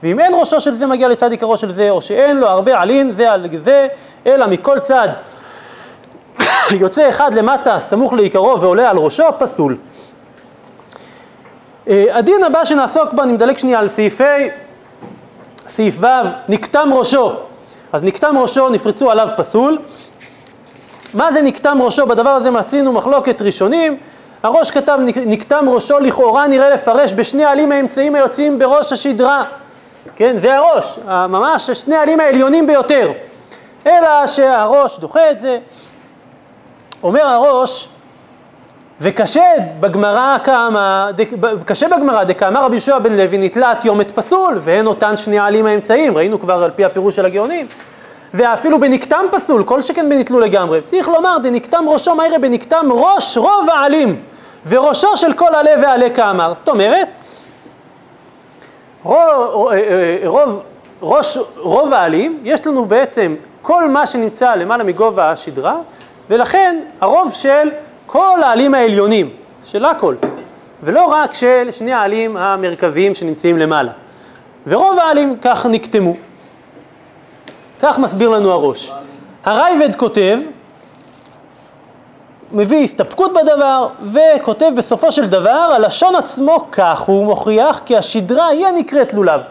ואם אין ראשו של זה מגיע לצד עיקרו של זה, או שאין לו הרבה עלין זה על זה, אלא מכל צד יוצא אחד למטה סמוך לעיקרו ועולה על ראשו, פסול. אה, הדין הבא שנעסוק בו, אני מדלג שנייה על סעיף ה', סעיף ו', נקטם ראשו. אז נקטם ראשו, נפרצו עליו פסול. מה זה נקטם ראשו? בדבר הזה מצינו מחלוקת ראשונים. הראש כתב נקטם ראשו לכאורה נראה לפרש בשני העלים האמצעים היוצאים בראש השדרה. כן, זה הראש, ממש שני העלים העליונים ביותר. אלא שהראש דוחה את זה. אומר הראש, וקשה בגמרא כמה, קשה בגמרא דקאמר רבי יהושע בן לוי נתלת יומת פסול, והן אותן שני העלים האמצעיים, ראינו כבר על פי הפירוש של הגאונים, ואפילו בנקתם פסול, כל שכן בנתלו לגמרי. צריך לומר, דנקתם ראשו, מה יראה בנקתם ראש רוב העלים, וראשו של כל עלה ועלה כאמר. זאת אומרת, רוב, ראש, רוב העלים, יש לנו בעצם כל מה שנמצא למעלה מגובה השדרה, ולכן הרוב של כל העלים העליונים, של הכל, ולא רק של שני העלים המרכזיים שנמצאים למעלה. ורוב העלים כך נקטמו. כך מסביר לנו הראש. הרייבד כותב, מביא הסתפקות בדבר, וכותב בסופו של דבר, הלשון עצמו כך, הוא מוכיח כי השדרה היא הנקראת לולב.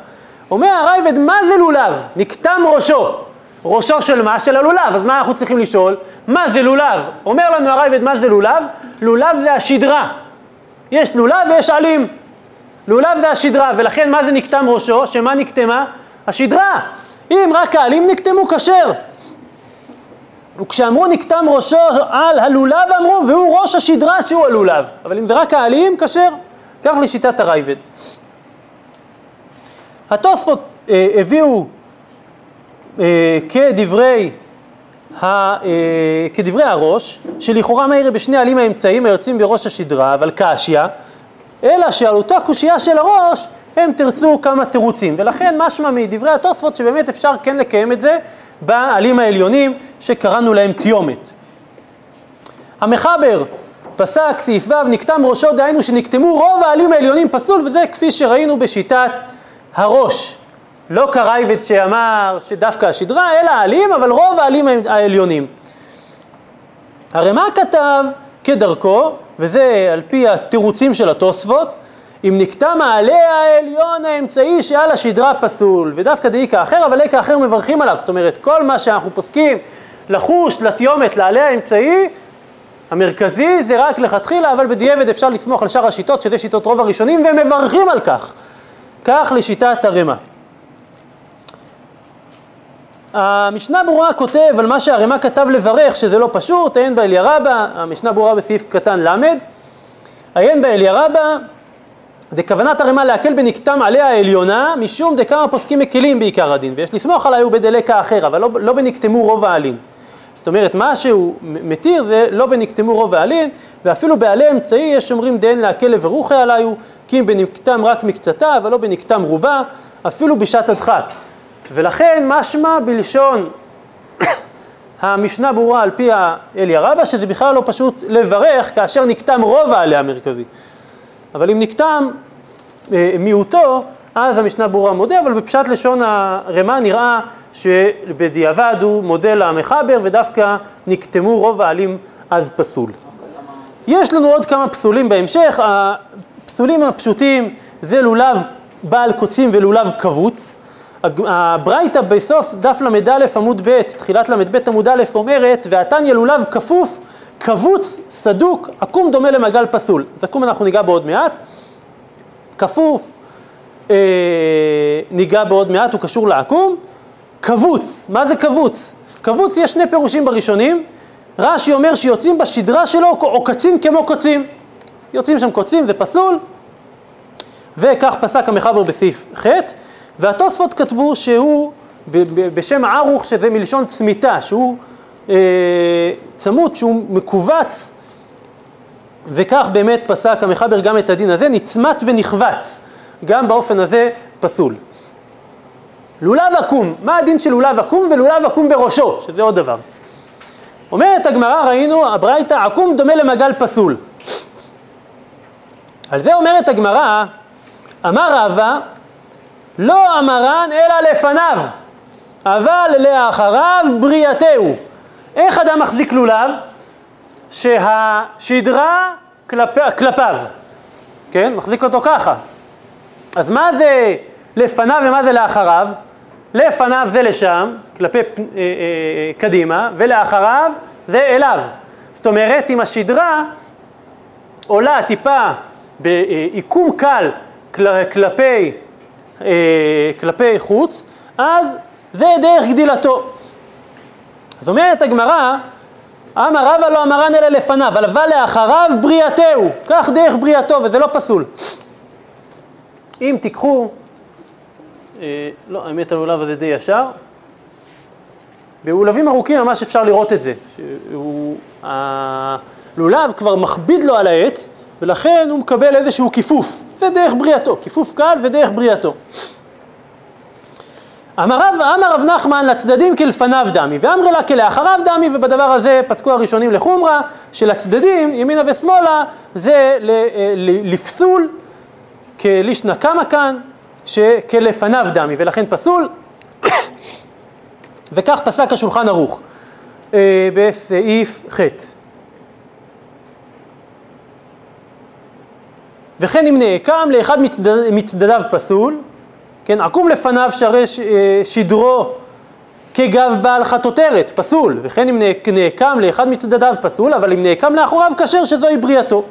אומר הרייבד, מה זה לולב? נקטם ראשו. ראשו של מה? של הלולב. אז מה אנחנו צריכים לשאול? מה זה לולב? אומר לנו הרייבד, מה זה לולב? לולב זה השדרה. יש לולב ויש עלים. לולב זה השדרה, ולכן מה זה נקטם ראשו? שמה נקטמה? השדרה. אם רק העלים נקטמו, כשר. וכשאמרו נקטם ראשו על הלולב, אמרו, והוא ראש השדרה שהוא הלולב. אבל אם זה רק העלים, כשר. כך לשיטת הרייבד. התוספות אה, הביאו אה, כדברי, ה, אה, כדברי הראש, שלכאורה מאירי בשני העלים האמצעיים היוצאים בראש השדרה, אבל קשיא, אלא שעל אותה קושייה של הראש, הם תרצו כמה תירוצים, ולכן משמע מדברי התוספות שבאמת אפשר כן לקיים את זה בעלים העליונים שקראנו להם תיומת. המחבר פסק סעיף ו' נקטם ראשו, דהיינו שנקטמו רוב העלים העליונים פסול, וזה כפי שראינו בשיטת הראש. לא קרייבד שאמר שדווקא השדרה, אלא העלים, אבל רוב העלים העליונים. הרי מה כתב כדרכו, וזה על פי התירוצים של התוספות, אם נקטע מעלה העליון האמצעי שעל השדרה פסול, ודווקא דאיקה אחר, אבל איקה אחר מברכים עליו. זאת אומרת, כל מה שאנחנו פוסקים לחוש, לתיומת, לעלה האמצעי, המרכזי זה רק לכתחילה, אבל בדיעבד אפשר לסמוך על שאר השיטות, שזה שיטות רוב הראשונים, והם מברכים על כך. כך לשיטת הרמ"א. המשנה ברורה כותב על מה שהרמ"א כתב לברך, שזה לא פשוט, עיין באליה רבה, המשנה ברורה בסעיף קטן ל', עיין באליה רבה, דכוונת הרמ"א להקל בנקתם עליה העליונה, משום דכמה פוסקים מקלים בעיקר הדין, ויש לסמוך עליי הוא בדלקה אחר, אבל לא, לא בנקטמו רוב העלין. זאת אומרת, מה שהוא מתיר זה לא בנקטמו רוב העלין, ואפילו בעלי אמצעי יש אומרים דהן להקל לברוכי עליו, כי אם בנקתם רק מקצתה, אבל לא בנקתם רובה, אפילו בשעת הדחק. ולכן משמע בלשון המשנה ברורה על פי אליה רבה, שזה בכלל לא פשוט לברך כאשר נקטם רוב העלה המרכזי. אבל אם נקטם אה, מיעוטו, אז המשנה ברורה מודה, אבל בפשט לשון הרמ"א נראה שבדיעבד הוא מודה למחבר ודווקא נקטמו רוב העלים אז פסול. יש לנו עוד כמה פסולים בהמשך, הפסולים הפשוטים זה לולב בעל קוצים ולולב קבוץ. הברייתא בסוף דף ל"א עמוד ב', תחילת ל"ב עמוד א', אומרת, ועתניא לולב כפוף, קבוץ, סדוק, עקום דומה למעגל פסול. אז עקום אנחנו ניגע בעוד מעט. כפוף, אה, ניגע בעוד מעט, הוא קשור לעקום. קבוץ, מה זה קבוץ? קבוץ יש שני פירושים בראשונים. רש"י אומר שיוצאים בשדרה שלו עוקצים כמו קוצים. יוצאים שם קוצים, זה פסול. וכך פסק המחבר בסעיף ח'. והתוספות כתבו שהוא בשם ערוך, שזה מלשון צמיתה, שהוא צמות, שהוא מכווץ, וכך באמת פסק המחבר גם את הדין הזה, נצמת ונכווץ, גם באופן הזה פסול. לולב עקום, מה הדין של לולב עקום ולולב עקום בראשו, שזה עוד דבר. אומרת הגמרא, ראינו, הברייתא, עקום דומה למעגל פסול. על זה אומרת הגמרא, אמר רבא, לא אמרן אלא לפניו, אבל לאחריו בריאתהו. איך אדם מחזיק לולב? שהשדרה כלפ... כלפיו, כן? מחזיק אותו ככה. אז מה זה לפניו ומה זה לאחריו? לפניו זה לשם, כלפי אה, אה, אה, קדימה, ולאחריו זה אליו. זאת אומרת, אם השדרה עולה טיפה בעיקום קל כל, כלפי כלפי חוץ, אז זה דרך גדילתו. אז אומרת הגמרא, אמר רבא לא אמרן אלא לפניו, אבל לאחריו בריאתהו, כך דרך בריאתו, וזה לא פסול. אם תיקחו, אה, לא, האמת הלולב הזה די ישר, בלולבים ארוכים ממש אפשר לראות את זה, שהוא, הלולב כבר מכביד לו על העץ, ולכן הוא מקבל איזשהו כיפוף, זה דרך בריאתו, כיפוף קל ודרך בריאתו. אמר רב נחמן לצדדים כלפניו דמי, ואמרי לה כלאחריו דמי, ובדבר הזה פסקו הראשונים לחומרה, שלצדדים, ימינה ושמאלה, זה אה, לפסול, כלישנא קמא כאן, שכלפניו דמי, ולכן פסול, וכך פסק השולחן ערוך אה, בסעיף ח'. וכן אם נעקם לאחד מצדד, מצדדיו פסול, כן, עקום לפניו שהרי אה, שדרו כגב בעל חטוטרת, פסול, וכן אם נעקם לאחד מצדדיו פסול, אבל אם נעקם לאחוריו כשר שזוהי בריאתו.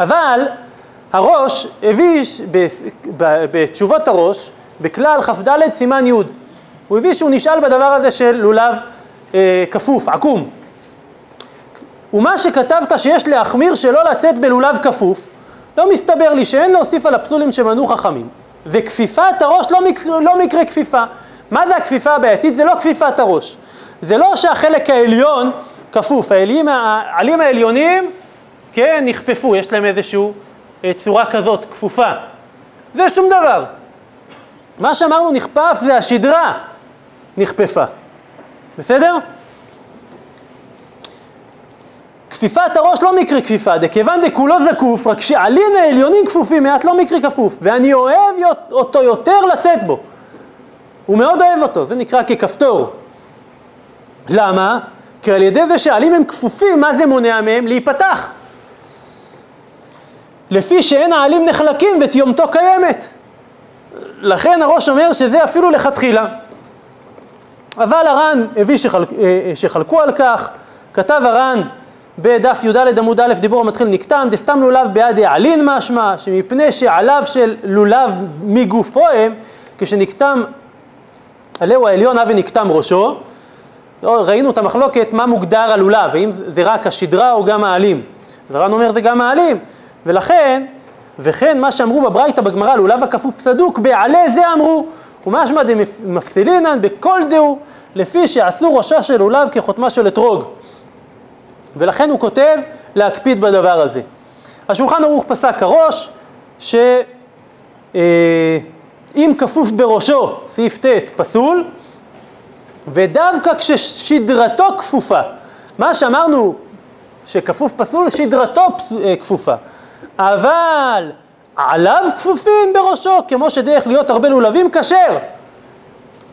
אבל הראש הביא בתשובות הראש, בכלל כ"ד סימן י', הוא הביא שהוא נשאל בדבר הזה של לולב אה, כפוף, עקום. ומה שכתבת שיש להחמיר שלא לצאת בלולב כפוף, לא מסתבר לי שאין להוסיף על הפסולים שמנו חכמים. וכפיפת הראש לא, מק... לא מקרה כפיפה. מה זה הכפיפה הבעייתית? זה לא כפיפת הראש. זה לא שהחלק העליון כפוף, העלים, העלים העליונים, כן, נכפפו, יש להם איזושהי אה, צורה כזאת, כפופה. זה שום דבר. מה שאמרנו נכפף זה השדרה נכפפה. בסדר? כפיפת הראש לא מקרה כפיפה, דכיוון דכולו זקוף, רק שעלין העליונים כפופים מעט לא מקרה כפוף, ואני אוהב אותו יותר לצאת בו. הוא מאוד אוהב אותו, זה נקרא ככפתור. למה? כי על ידי זה שעלים הם כפופים, מה זה מונע מהם? להיפתח. לפי שאין העלים נחלקים ותיומתו קיימת. לכן הראש אומר שזה אפילו לכתחילה. אבל הר"ן הביא שחלק, אה, שחלקו על כך, כתב הר"ן בדף י"ד עמוד א' דיבור המתחיל נקטם, דסתם לולב ביד יעלין משמע, שמפני שעליו של לולב מגופו הם, כשנקטם עליהו העליון אבי נקטם ראשו, לא, ראינו את המחלוקת מה מוגדר הלולב, האם זה רק השדרה או גם העלים. ורן אומר זה גם העלים, ולכן, וכן מה שאמרו בברייתא בגמרא, לולב הכפוף סדוק, בעלה זה אמרו, ומשמע דמפסילינן בכל דהו, לפי שעשו ראשה של לולב כחותמה של אתרוג. ולכן הוא כותב להקפיד בדבר הזה. השולחן ערוך פסק הראש, שאם אה, כפוף בראשו, סעיף ט', פסול, ודווקא כששדרתו כפופה, מה שאמרנו שכפוף פסול, שדרתו פס, אה, כפופה, אבל עליו כפופים בראשו, כמו שדרך להיות הרבה לולבים, כשר.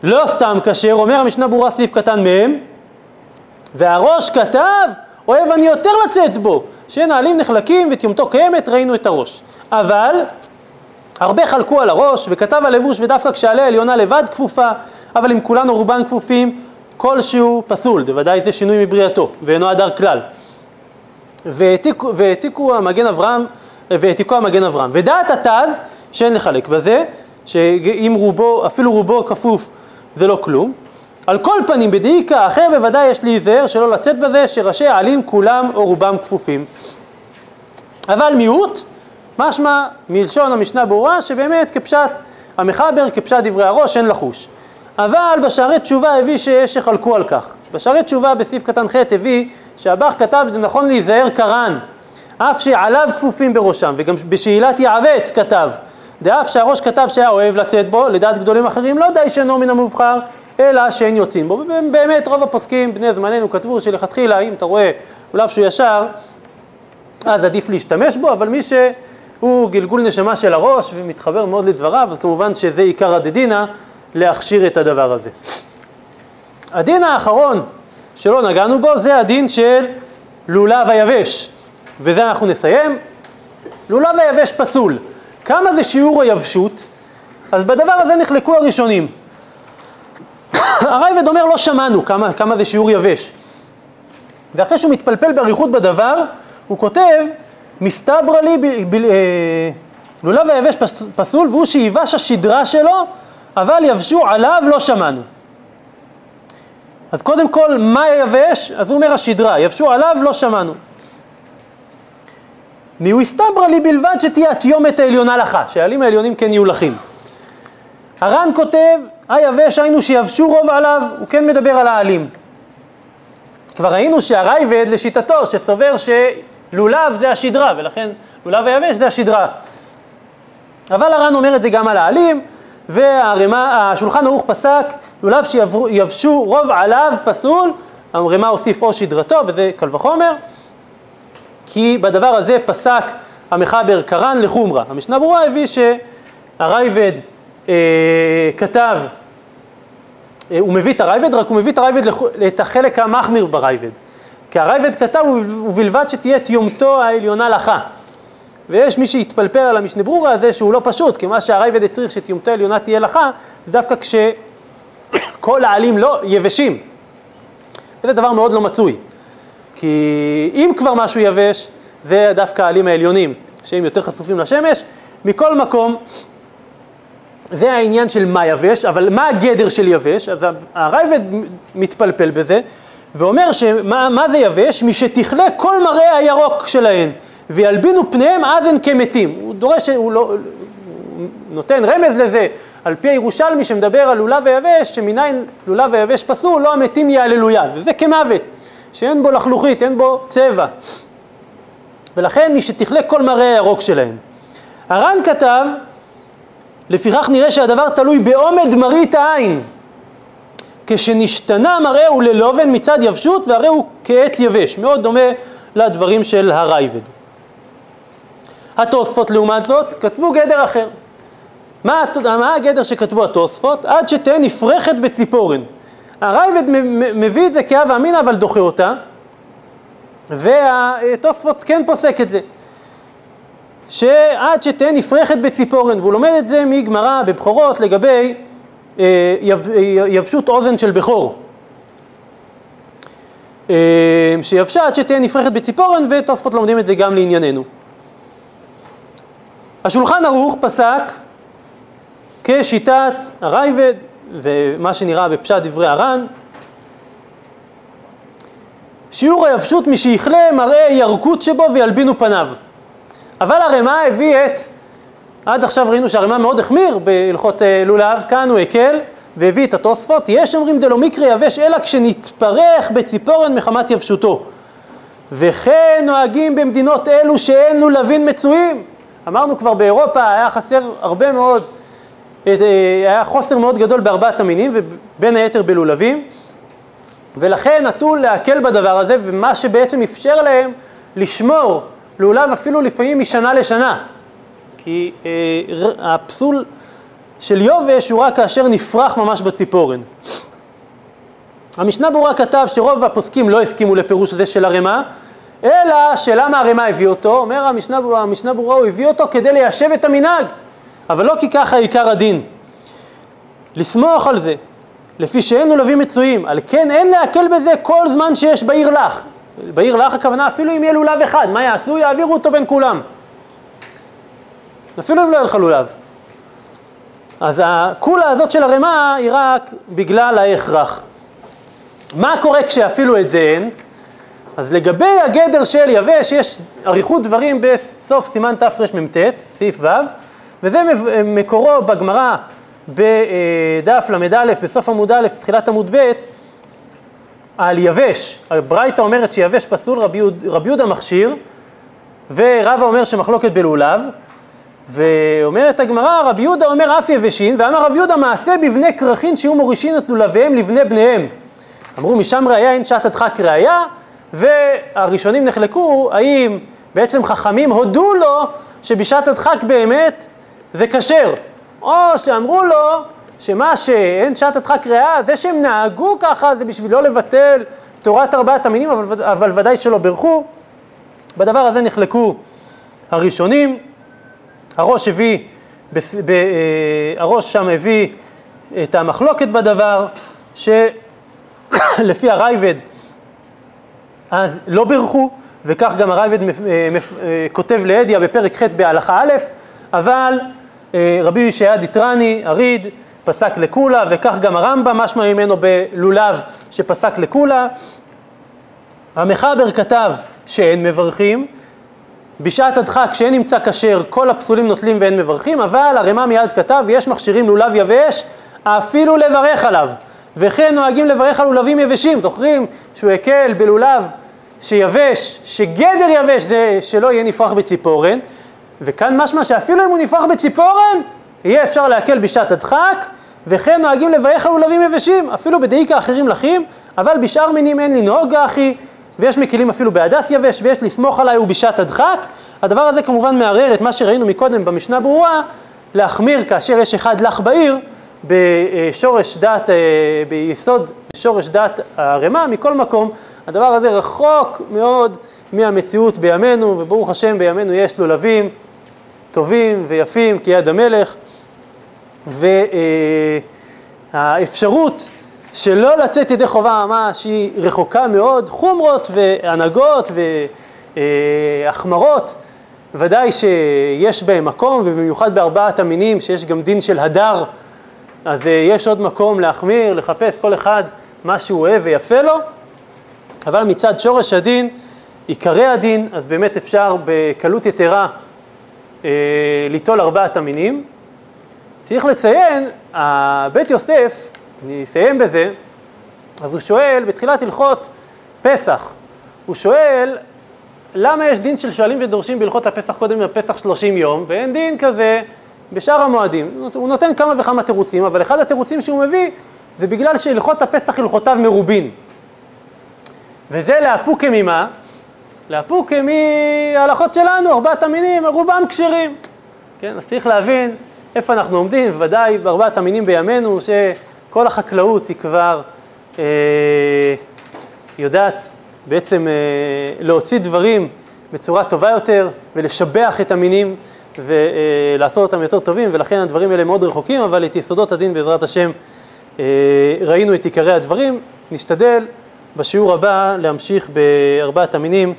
לא סתם כשר, אומר המשנה ברורה סעיף קטן מ', והראש כתב אוהב אני יותר לצאת בו, שנעלים נחלקים וטיומתו קיימת, ראינו את הראש. אבל הרבה חלקו על הראש וכתב הלבוש ודווקא כשעלה העליונה לבד כפופה, אבל אם כולנו רובן כפופים, כלשהו פסול, בוודאי זה שינוי מבריאתו, ואינו הדר כלל. והעתיקו המגן אברהם, והעתיקו המגן אברהם. ודעת התז, שאין לחלק בזה, שאם רובו, אפילו רובו כפוף זה לא כלום, על כל פנים, בדאיקה אחר בוודאי יש להיזהר שלא לצאת בזה שראשי העלים כולם או רובם כפופים. אבל מיעוט, משמע מלשון המשנה ברורה שבאמת כפשט המחבר, כפשט דברי הראש, אין לחוש. אבל בשערי תשובה הביא שיש שחלקו על כך. בשערי תשובה בסעיף קטן ח' הביא שהבח כתב נכון להיזהר קרן, אף שעליו כפופים בראשם, וגם בשאלת יעווץ כתב, דאף שהראש כתב שהיה אוהב לצאת בו, לדעת גדולים אחרים לא די שאינו מן המובחר, אלא שאין יוצאים בו. באמת רוב הפוסקים, בני זמננו, כתבו שלכתחילה, אם אתה רואה אולף שהוא ישר, אז עדיף להשתמש בו, אבל מי שהוא גלגול נשמה של הראש ומתחבר מאוד לדבריו, אז כמובן שזה עיקר הדדינה, להכשיר את הדבר הזה. הדין האחרון שלא נגענו בו זה הדין של לולב היבש, וזה אנחנו נסיים. לולב היבש פסול. כמה זה שיעור היבשות? אז בדבר הזה נחלקו הראשונים. הרייבד אומר לא שמענו כמה, כמה זה שיעור יבש. ואחרי שהוא מתפלפל באריכות בדבר, הוא כותב, מסתברא לי, אה, לולב היבש פסול והוא שיבש השדרה שלו, אבל יבשו עליו לא שמענו. אז קודם כל, מה יבש? אז הוא אומר השדרה, יבשו עליו לא שמענו. מיהו הסתברא לי בלבד שתהיה התיומת העליונה לך, שהעלים העליונים כן יהיו לחים. הר"ן כותב, היבש היינו שיבשו רוב עליו, הוא כן מדבר על העלים. כבר ראינו שהרייבד לשיטתו, שסובר שלולב זה השדרה, ולכן לולב היבש זה השדרה. אבל הר"ן אומר את זה גם על העלים, והשולחן ערוך פסק, לולב שיבשו רוב עליו פסול, הרמ"א הוסיף או שדרתו, וזה קל וחומר, כי בדבר הזה פסק המחבר קרן לחומרה. המשנה ברורה הביא שהראב"ד אה, כתב, אה, הוא מביא את הראב"ד, רק הוא מביא את הראב"ד, לח, את החלק המחמיר בראב"ד. כי הרייבד כתב, ובלבד שתהיה תיומתו העליונה לך. ויש מי שהתפלפל על המשנה ברורה הזה שהוא לא פשוט, כי מה שהרייבד הצריך שתיומתו העליונה תהיה לך, זה דווקא כשכל העלים לא יבשים. וזה דבר מאוד לא מצוי. כי אם כבר משהו יבש, זה דווקא העלים העליונים, שהם יותר חשופים לשמש. מכל מקום, זה העניין של מה יבש, אבל מה הגדר של יבש? אז הרייבד מתפלפל בזה, ואומר שמה זה יבש? משתכלה כל מראה הירוק שלהן, וילבינו פניהם אז הן כמתים. הוא דורש, הוא לא, הוא נותן רמז לזה, על פי הירושלמי שמדבר על לולב ויבש, שמניין לולב ויבש פסול, לא המתים יעללו יד, וזה כמוות, שאין בו לחלוכית, אין בו צבע. ולכן מי שתכלה כל מראה הירוק שלהם. הר"ן כתב לפיכך נראה שהדבר תלוי בעומד מראית העין. כשנשתנה מראהו ללובן מצד יבשות והרי הוא כעץ יבש, מאוד דומה לדברים של הרייבד. התוספות לעומת זאת כתבו גדר אחר. מה, מה הגדר שכתבו התוספות? עד שתהא נפרחת בציפורן. הרייבד מביא את זה כהווה אמינא אבל דוחה אותה, והתוספות כן פוסק את זה. שעד שתהא נפרחת בציפורן, והוא לומד את זה מגמרא בבכורות לגבי אה, יב, יבשות אוזן של בכור. אה, שיבשה עד שתהא נפרחת בציפורן, ותוספות לומדים את זה גם לענייננו. השולחן ערוך פסק כשיטת הרייבד, ומה שנראה בפשט דברי הר"ן, שיעור היבשות משיכלה מראה ירקות שבו וילבינו פניו. אבל הרמ"א הביא את, עד עכשיו ראינו שהרמ"א מאוד החמיר בהלכות אה, לולב, כאן הוא הקל והביא את התוספות, יש אומרים דלא מקרי יבש אלא כשנתפרך בציפורן מחמת יבשותו. וכן נוהגים במדינות אלו שאין לולבין מצויים. אמרנו כבר באירופה היה חסר הרבה מאוד, אה, היה חוסר מאוד גדול בארבעת המינים ובין היתר בלולבים ולכן נטו להקל בדבר הזה ומה שבעצם אפשר להם לשמור לולב אפילו לפעמים משנה לשנה, כי אה, הפסול של יובש הוא רק כאשר נפרח ממש בציפורן. המשנה ברורה כתב שרוב הפוסקים לא הסכימו לפירוש הזה של הרמ"א, אלא שלמה הרמ"א הביא אותו, אומר המשנה, המשנה ברורה הוא הביא אותו כדי ליישב את המנהג, אבל לא כי ככה עיקר הדין. לסמוך על זה, לפי שאין לולבים מצויים, על כן אין להקל בזה כל זמן שיש בעיר לך. בעיר לך הכוונה אפילו אם יהיה לולב אחד, מה יעשו? יעבירו אותו בין כולם. אפילו אם לא יהיה לך לולב. אז הקולה הזאת של הרמ"א היא רק בגלל ההכרח. מה קורה כשאפילו את זה אין? אז לגבי הגדר של יבש יש אריכות דברים בסוף סימן תרמ"ט, סעיף ו', וזה מקורו בגמרא בדף ל"א, בסוף עמוד א', תחילת עמוד ב', על יבש, הברייתא אומרת שיבש פסול, רבי, רבי יהודה מכשיר, ורבא אומר שמחלוקת בלולב, ואומרת הגמרא, רבי יהודה אומר אף יבשין, ואמר רבי יהודה מעשה בבני כרכין שיהיו מורישין את לולביהם לבני בניהם. אמרו משם ראיה אין שעת הדחק ראיה, והראשונים נחלקו האם בעצם חכמים הודו לו שבשעת הדחק באמת זה כשר, או שאמרו לו שמה שאין שעת הדחק ריאה, זה שהם נהגו ככה זה בשביל לא לבטל תורת ארבעת המינים, אבל, אבל ודאי שלא בירכו. בדבר הזה נחלקו הראשונים. הראש הביא, ב, ב, אה, הראש שם הביא את המחלוקת בדבר, שלפי הרייבד אז לא בירכו, וכך גם הרייבד אה, אה, כותב לאדיה בפרק ח' בהלכה א', אבל רבי ישעיה דיטרני, הריד, פסק לקולה, וכך גם הרמב"ם, משמע ממנו בלולב שפסק לקולה. המחבר כתב שאין מברכים, בשעת הדחק שאין נמצא כשר כל הפסולים נוטלים ואין מברכים, אבל הרמ"א מיד כתב יש מכשירים לולב יבש אפילו לברך עליו, וכן נוהגים לברך על לולבים יבשים, זוכרים שהוא הקל בלולב שיבש, שגדר יבש זה שלא יהיה נפרח בציפורן, וכאן משמע שאפילו אם הוא נפרח בציפורן, יהיה אפשר להקל בשעת הדחק, וכן נוהגים על לולבים יבשים, אפילו בדאיקה אחרים לחים, אבל בשאר מינים אין לנהוג אחי, ויש מקילים אפילו בהדס יבש, ויש לסמוך עליי ובשעת הדחק. הדבר הזה כמובן מערער את מה שראינו מקודם במשנה ברורה, להחמיר כאשר יש אחד לך בעיר, בשורש דת, אה, ביסוד שורש דת הרמ"א, מכל מקום, הדבר הזה רחוק מאוד מהמציאות בימינו, וברוך השם בימינו יש לולבים טובים ויפים כיד המלך, והאפשרות שלא לצאת ידי חובה ממש היא רחוקה מאוד, חומרות והנהגות והחמרות, ודאי שיש בהם מקום, ובמיוחד בארבעת המינים שיש גם דין של הדר, אז יש עוד מקום להחמיר, לחפש כל אחד מה שהוא אוהב ויפה לו, אבל מצד שורש הדין, עיקרי הדין, אז באמת אפשר בקלות יתרה אה, ליטול ארבעת המינים. צריך לציין, בית יוסף, אני אסיים בזה, אז הוא שואל בתחילת הלכות פסח, הוא שואל למה יש דין של שואלים ודורשים בהלכות הפסח קודם לפסח 30 יום, ואין דין כזה בשאר המועדים. הוא נותן כמה וכמה תירוצים, אבל אחד התירוצים שהוא מביא זה בגלל שהלכות הפסח הלכותיו מרובין. וזה לאפוקה ממה? לאפוקה מההלכות שלנו, ארבעת המינים, רובם כשרים. כן, אז צריך להבין איפה אנחנו עומדים, בוודאי בארבעת המינים בימינו, שכל החקלאות היא כבר אה, יודעת בעצם אה, להוציא דברים בצורה טובה יותר ולשבח את המינים ולעשות אותם יותר טובים, ולכן הדברים האלה מאוד רחוקים, אבל את יסודות הדין בעזרת השם אה, ראינו את עיקרי הדברים. נשתדל בשיעור הבא להמשיך בארבעת המינים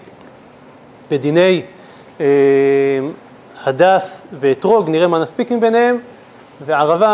בדיני אה, הדס ואתרוג, נראה מה נספיק מביניהם, וערבה